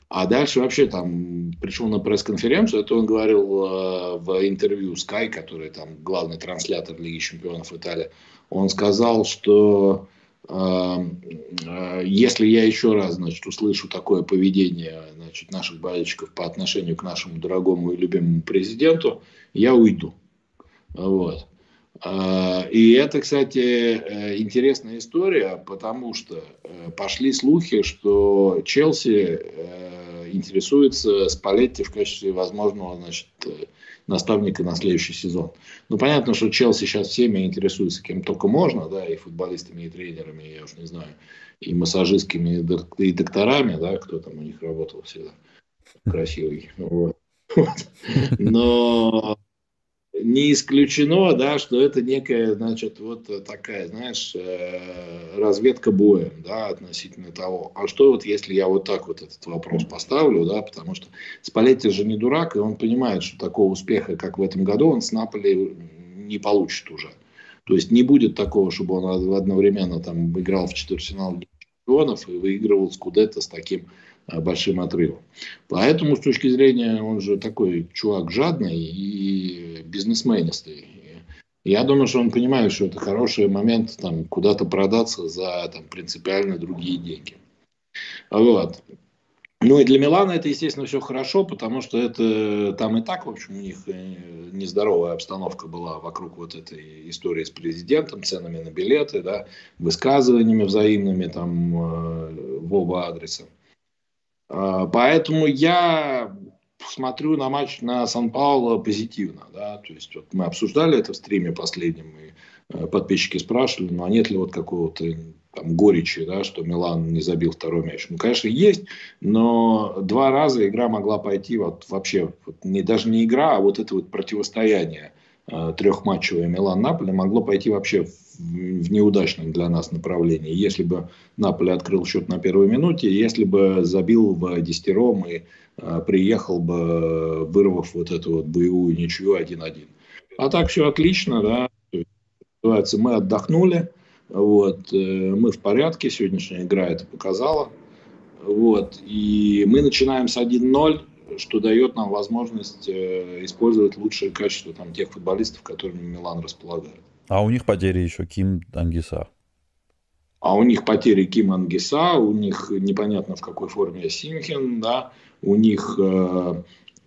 А дальше вообще там пришел на пресс-конференцию, это он говорил э, в интервью Sky, который там главный транслятор Лиги Чемпионов Италии, он сказал, что если я еще раз, значит, услышу такое поведение, значит, наших болельщиков по отношению к нашему дорогому и любимому президенту, я уйду. Вот. А, и это, кстати, э, интересная история, потому что э, пошли слухи, что Челси э, интересуется Спалетти в качестве возможного значит, наставника на следующий сезон. Ну, понятно, что Челси сейчас всеми интересуется кем только можно, да, и футболистами, и тренерами, я уж не знаю, и массажистками, и докторами, да, кто там у них работал всегда красивый. Вот. Но не исключено, да, что это некая, значит, вот такая, знаешь, э, разведка боем, да, относительно того, а что вот если я вот так вот этот вопрос поставлю, да, потому что Спалетти же не дурак, и он понимает, что такого успеха, как в этом году, он с Наполи не получит уже. То есть не будет такого, чтобы он одновременно там играл в четвертьфинал чемпионов и выигрывал Скудетто с таким большим отрывом. Поэтому, с точки зрения, он же такой чувак жадный и бизнесменистый. Я думаю, что он понимает, что это хороший момент там, куда-то продаться за там, принципиально другие деньги. Вот. Ну и для Милана это, естественно, все хорошо, потому что это там и так, в общем, у них э, нездоровая обстановка была вокруг вот этой истории с президентом, ценами на билеты, да, высказываниями взаимными там э, в оба адреса. Поэтому я смотрю на матч на Сан-Пауло позитивно. Да? То есть вот мы обсуждали это в стриме последнем, и э, подписчики спрашивали, ну а нет ли вот какого-то там горечи, да, что Милан не забил второй мяч. Ну, конечно, есть, но два раза игра могла пойти вот вообще, вот не, даже не игра, а вот это вот противостояние э, трехматчевое Милан-Наполе могло пойти вообще в неудачном для нас направлении. Если бы Наполе открыл счет на первой минуте, если бы забил в десятером и э, приехал бы, вырвав вот эту вот боевую ничью 1-1. А так все отлично, да. Называется, мы отдохнули, вот, э, мы в порядке, сегодняшняя игра это показала. Вот, и мы начинаем с 1-0, что дает нам возможность э, использовать лучшие качества там, тех футболистов, которыми Милан располагает. А у них потери еще Ким Ангиса. А у них потери Ким Ангиса, у них непонятно в какой форме Симхен, да, у них э,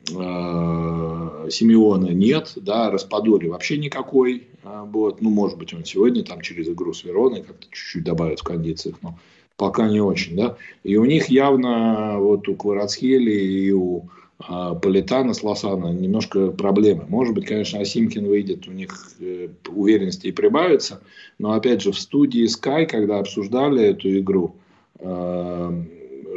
э, Симеона нет, да, Распадори вообще никакой, э, вот, ну, может быть, он сегодня там через игру с Вероной как-то чуть-чуть добавит в кондициях, но пока не очень, да, и у них явно вот у Кварацхели и у Политана с Лосана немножко проблемы. Может быть, конечно, Асимкин выйдет, у них э, уверенности и прибавится, но опять же в студии Sky, когда обсуждали эту игру, э,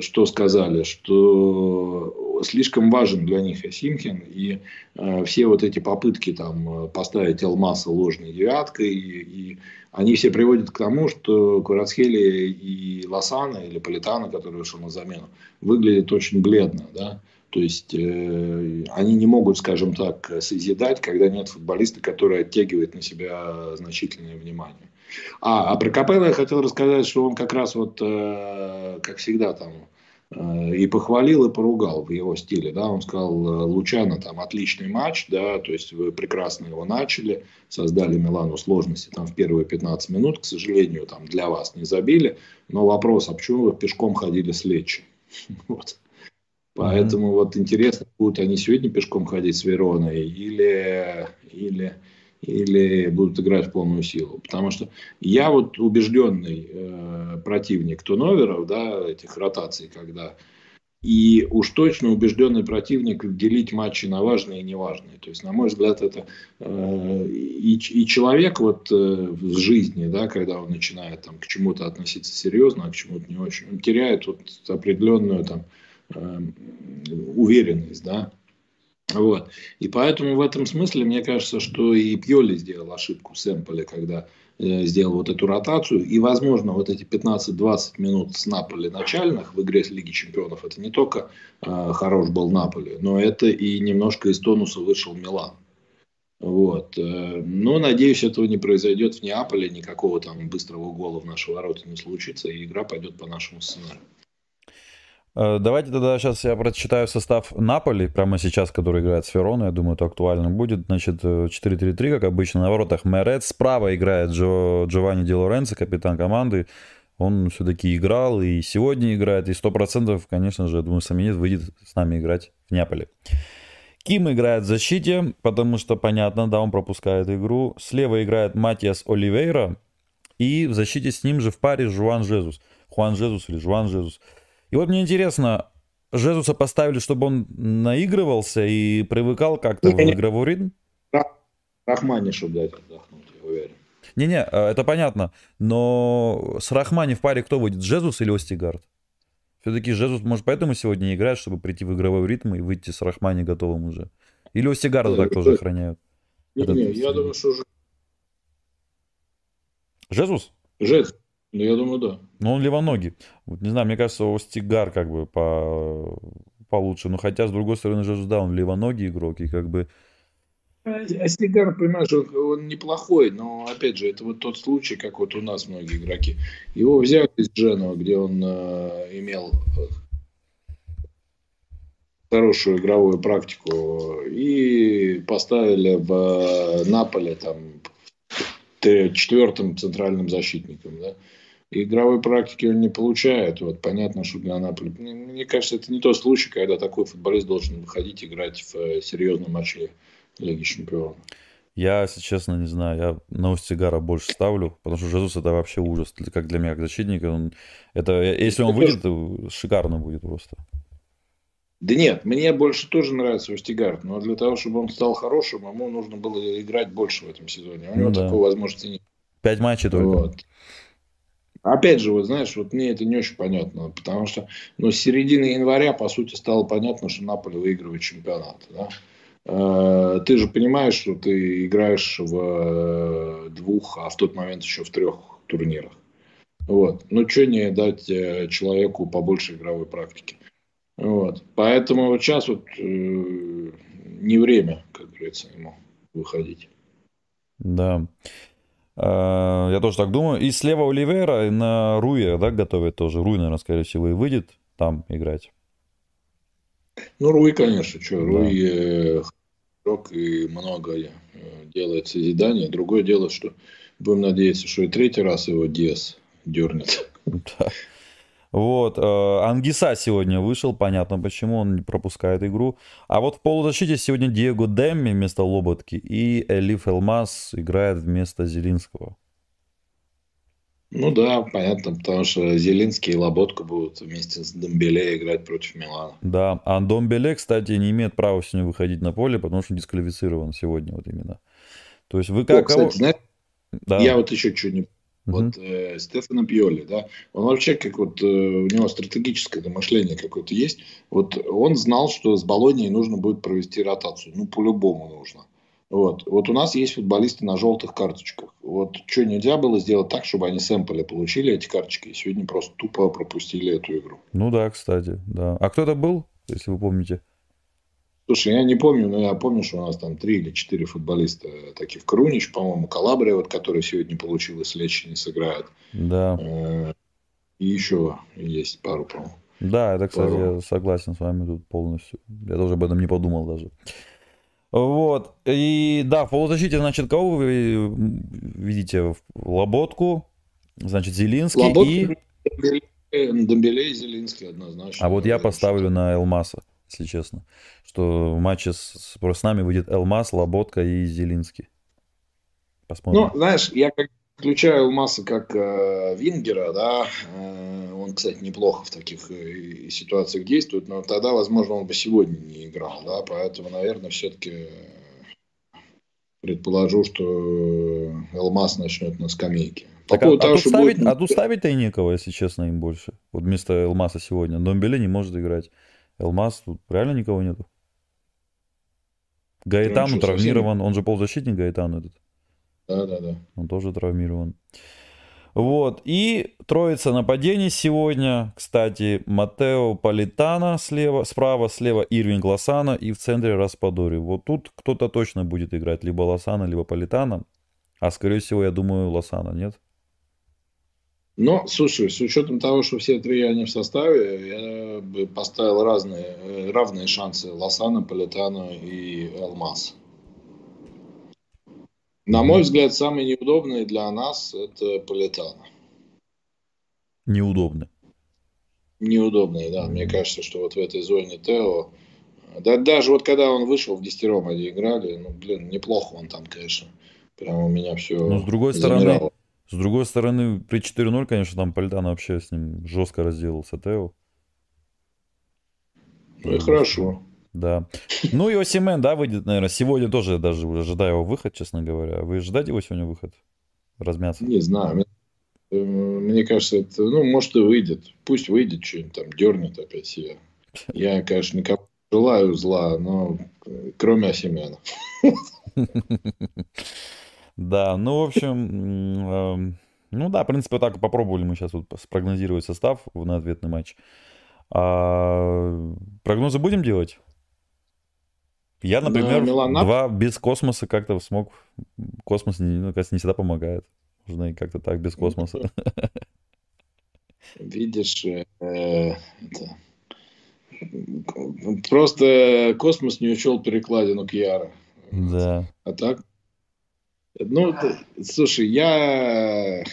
что сказали, что слишком важен для них Асимкин, и э, все вот эти попытки там поставить Элмаса ложной девяткой, и, и они все приводят к тому, что Курацхели и Лосана, или Политана, который вышел на замену, выглядят очень бледно, да, то есть э, они не могут, скажем так, созидать, когда нет футболиста, который оттягивает на себя значительное внимание. А, а про Капелло я хотел рассказать, что он как раз вот, э, как всегда, там э, и похвалил, и поругал в его стиле. Да? Он сказал, Лучано там отличный матч, да, то есть вы прекрасно его начали, создали Милану сложности там в первые 15 минут, к сожалению, там для вас не забили, но вопрос, а почему вы пешком ходили с Лечи? Вот. Поэтому mm-hmm. вот интересно, будут они сегодня пешком ходить с Вероной или, или, или будут играть в полную силу. Потому что я вот убежденный э, противник тоноверов, да, этих ротаций, когда и уж точно убежденный противник делить матчи на важные и неважные. То есть, на мой взгляд, это э, и, и человек вот э, в жизни, да, когда он начинает там, к чему-то относиться серьезно, а к чему-то не очень, он теряет вот определенную там, Эм, уверенность, да. Вот. И поэтому в этом смысле мне кажется, что и Пьоли сделал ошибку с Эмполи, когда э, сделал вот эту ротацию. И, возможно, вот эти 15-20 минут с Наполи начальных в игре с Лиги Чемпионов, это не только э, хорош был Наполи, но это и немножко из тонуса вышел Милан. Вот. Э, но, надеюсь, этого не произойдет в Неаполе, никакого там быстрого гола в наши ворота не случится, и игра пойдет по нашему сценарию. Э, давайте тогда сейчас я прочитаю состав Наполи, прямо сейчас, который играет с Вероной, я думаю, это актуально будет. Значит, 4-3-3, э, как обычно, на воротах Мерет. Справа играет Джо, Джованни Ди Лоренцо, капитан команды. Он все-таки играл и сегодня играет, и 100%, конечно же, я думаю, Саминет выйдет с нами играть в Неаполе. Ким играет в защите, потому что, понятно, да, он пропускает игру. Слева играет Матиас Оливейра, и в защите с ним же в паре Жуан Жезус. Хуан Жезус или Жуан Жезус. И вот мне интересно, Жезуса поставили, чтобы он наигрывался и привыкал как-то в игровой ритм? Рахмани, чтобы дать отдохнуть, я уверен. Не-не, э, это понятно. Но с Рахмани в паре кто выйдет, Жезус или Остигард? Все-таки Жезус, может, поэтому сегодня не играет, чтобы прийти в игровой ритм и выйти с Рахмани готовым уже? Или Остигарда так тоже охраняют? Не, не, я думаю, что уже... Жезус? Жезус. Ну, я думаю, да. Ну, он левоногий. Вот, не знаю, мне кажется, Остигар как бы по... получше. Но хотя, с другой стороны, Жезус, да, он левоногий игрок, и как бы Астигар, понимаешь, он, он неплохой, но опять же, это вот тот случай, как вот у нас многие игроки. Его взяли из Дженова, где он э, имел хорошую игровую практику, и поставили в э, Наполе там четвертым центральным защитником. Да? Игровой практики он не получает. Вот понятно, что для Наполи. Мне кажется, это не тот случай, когда такой футболист должен выходить играть в э, серьезном матче Лиги Чемпионов. Я, если честно, не знаю. Я на Устигара больше ставлю, потому что Жезус это вообще ужас. Как для меня, как защитника. Он, это, если он выйдет, шикарно будет просто. Да нет, мне больше тоже нравится Устигар, но для того, чтобы он стал хорошим, ему нужно было играть больше в этом сезоне. У него ну, да. такой возможности нет. Пять матчей только. Вот. Опять же, вот знаешь, вот мне это не очень понятно, потому что ну, с середины января, по сути, стало понятно, что Наполе выигрывает чемпионат. Да? Э, ты же понимаешь, что ты играешь в э, двух, а в тот момент еще в трех турнирах. Вот. Ну, что не дать э, человеку побольше игровой практики. Вот. Поэтому сейчас вот э, не время, как говорится, ему выходить. Да. Я тоже так думаю. И слева Оливера на Руя, да, готовят тоже. Руй, наверное, скорее всего, и выйдет там играть. Ну, Руи, конечно, что, Руи э, игрок и много э, делает созидания. Другое дело, что будем надеяться, что и третий раз его Диас дернет. Да. Вот, э, Ангиса сегодня вышел, понятно, почему он не пропускает игру. А вот в полузащите сегодня Диего Демми вместо Лоботки и Элиф Элмас играет вместо Зелинского. Ну да, понятно, потому что Зелинский и Лоботка будут вместе с Домбеле играть против Милана. Да, а Домбеле, кстати, не имеет права сегодня выходить на поле, потому что дисквалифицирован сегодня вот именно. То есть вы как... О, кстати, знаете, да. я вот еще что не вот э, Стефано Пьоли, да, он вообще как вот, э, у него стратегическое мышление какое-то есть. Вот он знал, что с Болонией нужно будет провести ротацию. Ну, по-любому нужно. Вот. вот у нас есть футболисты на желтых карточках. Вот что нельзя было сделать так, чтобы они сэмпли получили эти карточки, и сегодня просто тупо пропустили эту игру. Ну да, кстати, да. А кто это был, если вы помните? Слушай, я не помню, но я помню, что у нас там три или четыре футболиста таких. Крунич, по-моему, Калабрия, вот, который сегодня получил, если Лечи не сыграет. Да. Э, и еще есть пару, по-моему. Да, это, кстати, пару. я согласен с вами тут полностью. Я тоже об этом не подумал даже. Вот. И да, в полузащите, значит, кого вы видите? Лоботку, значит, Зелинский Лоботка, и... Дембеле и Зелинский однозначно. А вот я поставлю на Элмаса, если честно. Что в матче с, с нами выйдет Элмас, Лоботка и Зелинский. Посмотрим. Ну, знаешь, я как включаю Элмаса как э, Вингера, да, э, он, кстати, неплохо в таких э, ситуациях действует, но тогда, возможно, он бы сегодня не играл, да, поэтому, наверное, все-таки предположу, что Элмас начнет на скамейке. По так, а, того, а, тут ставить, будет... а тут ставить-то и некого, если честно, им больше. Вот вместо Элмаса сегодня. Домбеле не может играть. Элмас, тут реально никого нету. Гаэтану травмирован, совсем... он же полузащитник Гаэтану этот. Да, да, да. Он тоже травмирован. Вот. И троица нападений сегодня. Кстати, Матео Политана слева, справа, слева Ирвинг Лосана и в центре Распадори. Вот тут кто-то точно будет играть. Либо Лосана, либо Политана. А скорее всего, я думаю, Лосана, нет? Но, слушай, с учетом того, что все три они в составе, я бы поставил разные, э, равные шансы Лосана, Политана и Алмаз. На мой взгляд, самый неудобный для нас это Политано. неудобны. Неудобные, да. Мне кажется, что вот в этой зоне Тео, да, даже вот когда он вышел в десятером они играли, ну, блин, неплохо он там, конечно. Прямо у меня все Но с другой замирало. С другой стороны, при 4-0, конечно, там Пальтан вообще с ним жестко разделался, Тео. Ну и хорошо. Да. Ну и Осимен, да, выйдет, наверное. Сегодня тоже даже ожидаю его выход, честно говоря. Вы ожидаете его сегодня выход? Размяться? Не знаю. Мне кажется, это, ну, может и выйдет. Пусть выйдет что-нибудь там, дернет опять себя. Я, конечно, никому желаю зла, но кроме Осимена. Да, ну, в общем, эм, ну да, в принципе, так попробовали мы сейчас вот спрогнозировать состав на ответный матч. А прогнозы будем делать? Я, например, два без космоса как-то смог. Космос, ну, кажется, не всегда помогает. Нужно и как-то так без космоса. Видишь, э, это... просто космос не учел перекладину Кьяра. Да. А так? Ну, слушай, я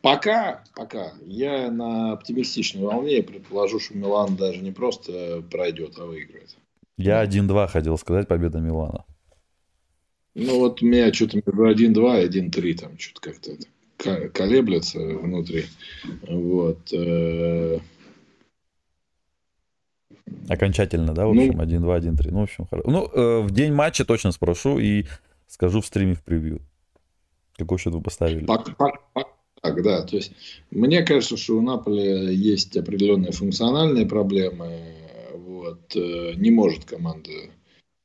Пока, пока. Я на оптимистичной волне предположу, что Милан даже не просто пройдет, а выиграет. Я 1-2 хотел сказать, победа Милана. Ну вот у меня что-то между 1-2 и 1-3 там что-то как-то колеблется внутри. Вот. Окончательно, да, в общем, ну, 1-2, 1-3. Ну, в общем, хорошо. Ну, э, в день матча точно спрошу и скажу в стриме в превью. Какой счет вы поставили? Пока, пока, так, да. То есть, мне кажется, что у Наполи есть определенные функциональные проблемы. Вот. Э, не может команда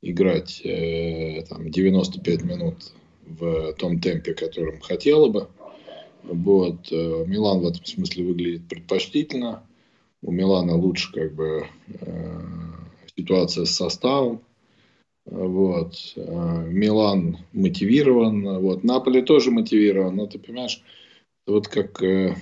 играть э, там, 95 минут в том темпе, которым хотела бы. Вот. Э, Милан в этом смысле выглядит предпочтительно. У Милана лучше как бы ситуация с составом. Вот. Милан мотивирован. Вот. Наполе тоже мотивирован. Но ты понимаешь, вот как э,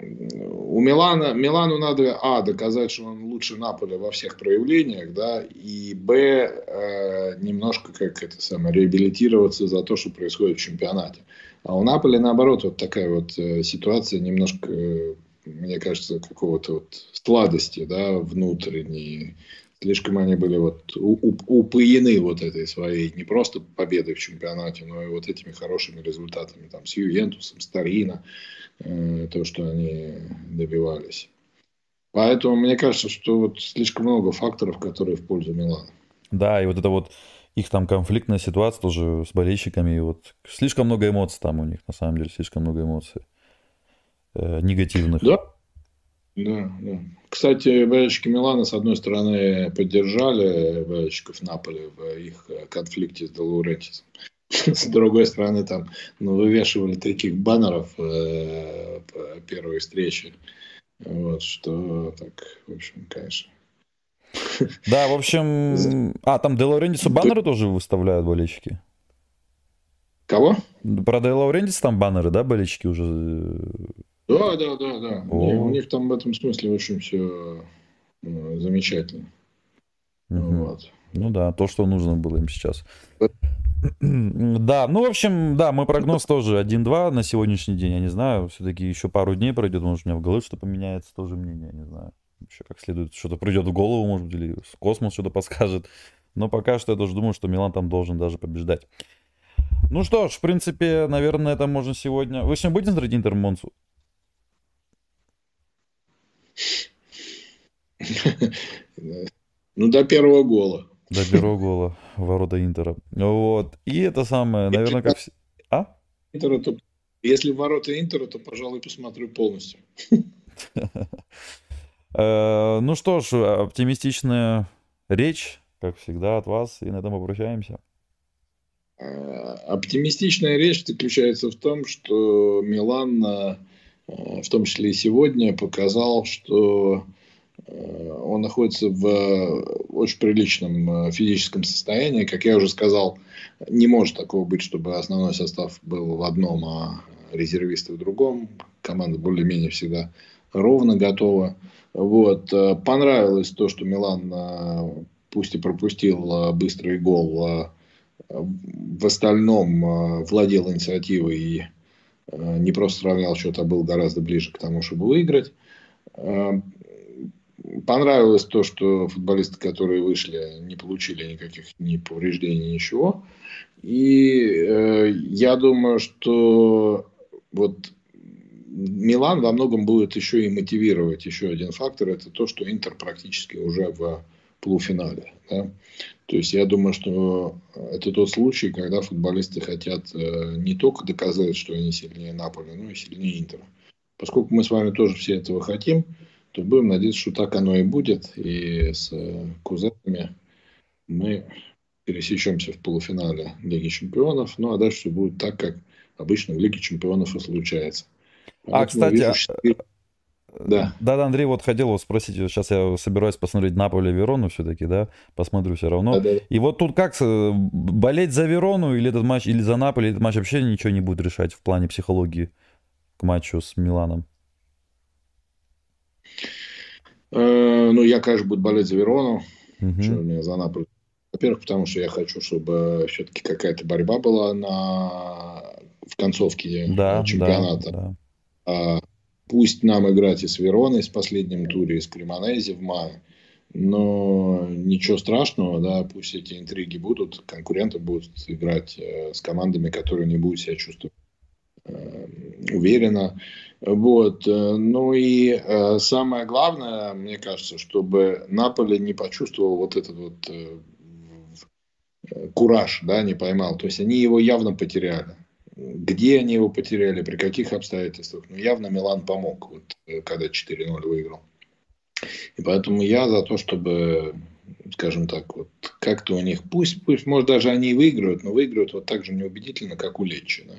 у Милана, Милану надо, а, доказать, что он лучше Наполя во всех проявлениях, да, и, б, э, немножко как это самое, реабилитироваться за то, что происходит в чемпионате. А у Наполя, наоборот, вот такая вот э, ситуация немножко, э, мне кажется, какого-то вот сладости, да, внутренней, Слишком они были вот упоены вот этой своей не просто победой в чемпионате, но и вот этими хорошими результатами там с Ювентусом, с Торино, э, то, что они добивались. Поэтому мне кажется, что вот слишком много факторов, которые в пользу Милана. Да, и вот это вот их там конфликтная ситуация тоже с болельщиками. И вот слишком много эмоций там у них, на самом деле, слишком много эмоций э, негативных. Да, да, да. Кстати, болельщики Милана, с одной стороны, поддержали болельщиков Наполи в их конфликте с Делаурентисом. С другой стороны, там ну, вывешивали таких баннеров э, первой встрече. Вот, что так, в общем, конечно. Да, в общем... А, там Делаурентису баннеры тоже выставляют болельщики? Кого? Про Делаурентиса там баннеры, да, болельщики уже да, да, да, да. О. У них там в этом смысле очень все ну, замечательно. Угу. Вот. Ну да, то, что нужно было им сейчас. Да, ну, в общем, да, мой прогноз тоже 1-2 на сегодняшний день, я не знаю, все-таки еще пару дней пройдет, может, у меня в голове что-то поменяется, тоже мнение, я не знаю. Еще как следует, что-то придет в голову, может быть, или космос что-то подскажет. Но пока что я тоже думаю, что Милан там должен даже побеждать. Ну что ж, в принципе, наверное, это можно сегодня... Вы сегодня будете смотреть Интер Монсу? Ну, до первого гола. До первого гола ворота Интера. Вот. И это самое, наверное, как... А? Интера, то... Если ворота Интера, то, пожалуй, посмотрю полностью. Э, ну что ж, оптимистичная речь, как всегда, от вас, и на этом попрощаемся. Э, оптимистичная речь заключается в том, что Милан Э, в том числе и сегодня, показал, что э, он находится в очень приличном э, физическом состоянии. Как я уже сказал, не может такого быть, чтобы основной состав был в одном, а резервисты в другом. Команда более-менее всегда ровно готова. Вот. Понравилось то, что Милан, пусть и пропустил быстрый гол, в остальном владел инициативой и не просто сравнял счет, а был гораздо ближе к тому, чтобы выиграть. Понравилось то, что футболисты, которые вышли, не получили никаких ни повреждений, ничего. И э, я думаю, что вот Милан во многом будет еще и мотивировать еще один фактор. Это то, что Интер практически уже в полуфинале. Да? То есть я думаю, что это тот случай, когда футболисты хотят э, не только доказать, что они сильнее Наполи, но и сильнее Интера. Поскольку мы с вами тоже все этого хотим, то будем надеяться, что так оно и будет. И с э, кузенами мы пересечемся в полуфинале Лиги Чемпионов. Ну, а дальше все будет так, как обычно в Лиге Чемпионов и случается. А, кстати, вижу. Да. Да, Андрей, вот хотел вас спросить, сейчас я собираюсь посмотреть Наполе Верону все-таки, да, посмотрю все равно. Да, да. И вот тут как, болеть за Верону или этот матч, или за Наполе, этот матч вообще ничего не будет решать в плане психологии к матчу с Миланом? Э, ну, я, конечно, буду болеть за Верону, угу. что мне за Наполе. Во-первых, потому что я хочу, чтобы все-таки какая-то борьба была на... в концовке да, чемпионата. Да, да. Пусть нам играть и с Вероной с последним туре, и с Кремонези в мае. Но ничего страшного, да, пусть эти интриги будут, конкуренты будут играть э, с командами, которые не будут себя чувствовать э, уверенно. Вот. Э, ну и самое главное, мне кажется, чтобы Наполе не почувствовал вот этот вот кураж, да, не поймал. То есть они его явно потеряли. Где они его потеряли, при каких обстоятельствах? Ну, явно Милан помог, вот, когда 4-0 выиграл. И поэтому я за то, чтобы, скажем так, вот как-то у них, пусть, пусть, может, даже они и выиграют, но выиграют вот так же неубедительно, как у Лечи. Да?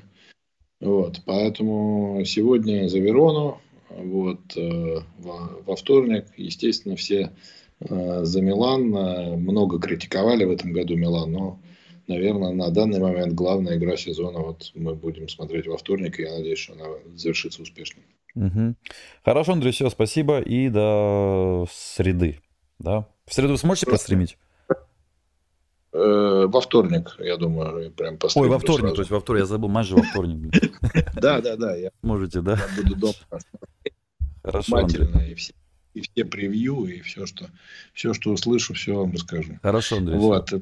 Вот, поэтому сегодня за Верону, вот, э, во, во вторник, естественно, все э, за Милан. Э, много критиковали в этом году Милан, но, наверное, на данный момент главная игра сезона вот мы будем смотреть во вторник, и я надеюсь, что она завершится успешно. Угу. Хорошо, Андрей, все, спасибо, и до среды. Да? В среду вы сможете простримить? Э, во вторник, я думаю, прям Ой, во вторник, сразу. то есть во вторник, я забыл, матч же во вторник. Да, да, да. Можете, да? Я буду дома Хорошо, Андрей. И все, и все превью, и все, что, все, что услышу, все вам расскажу. Хорошо, Андрей. Вот.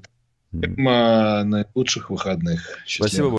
Тема наилучших выходных. Спасибо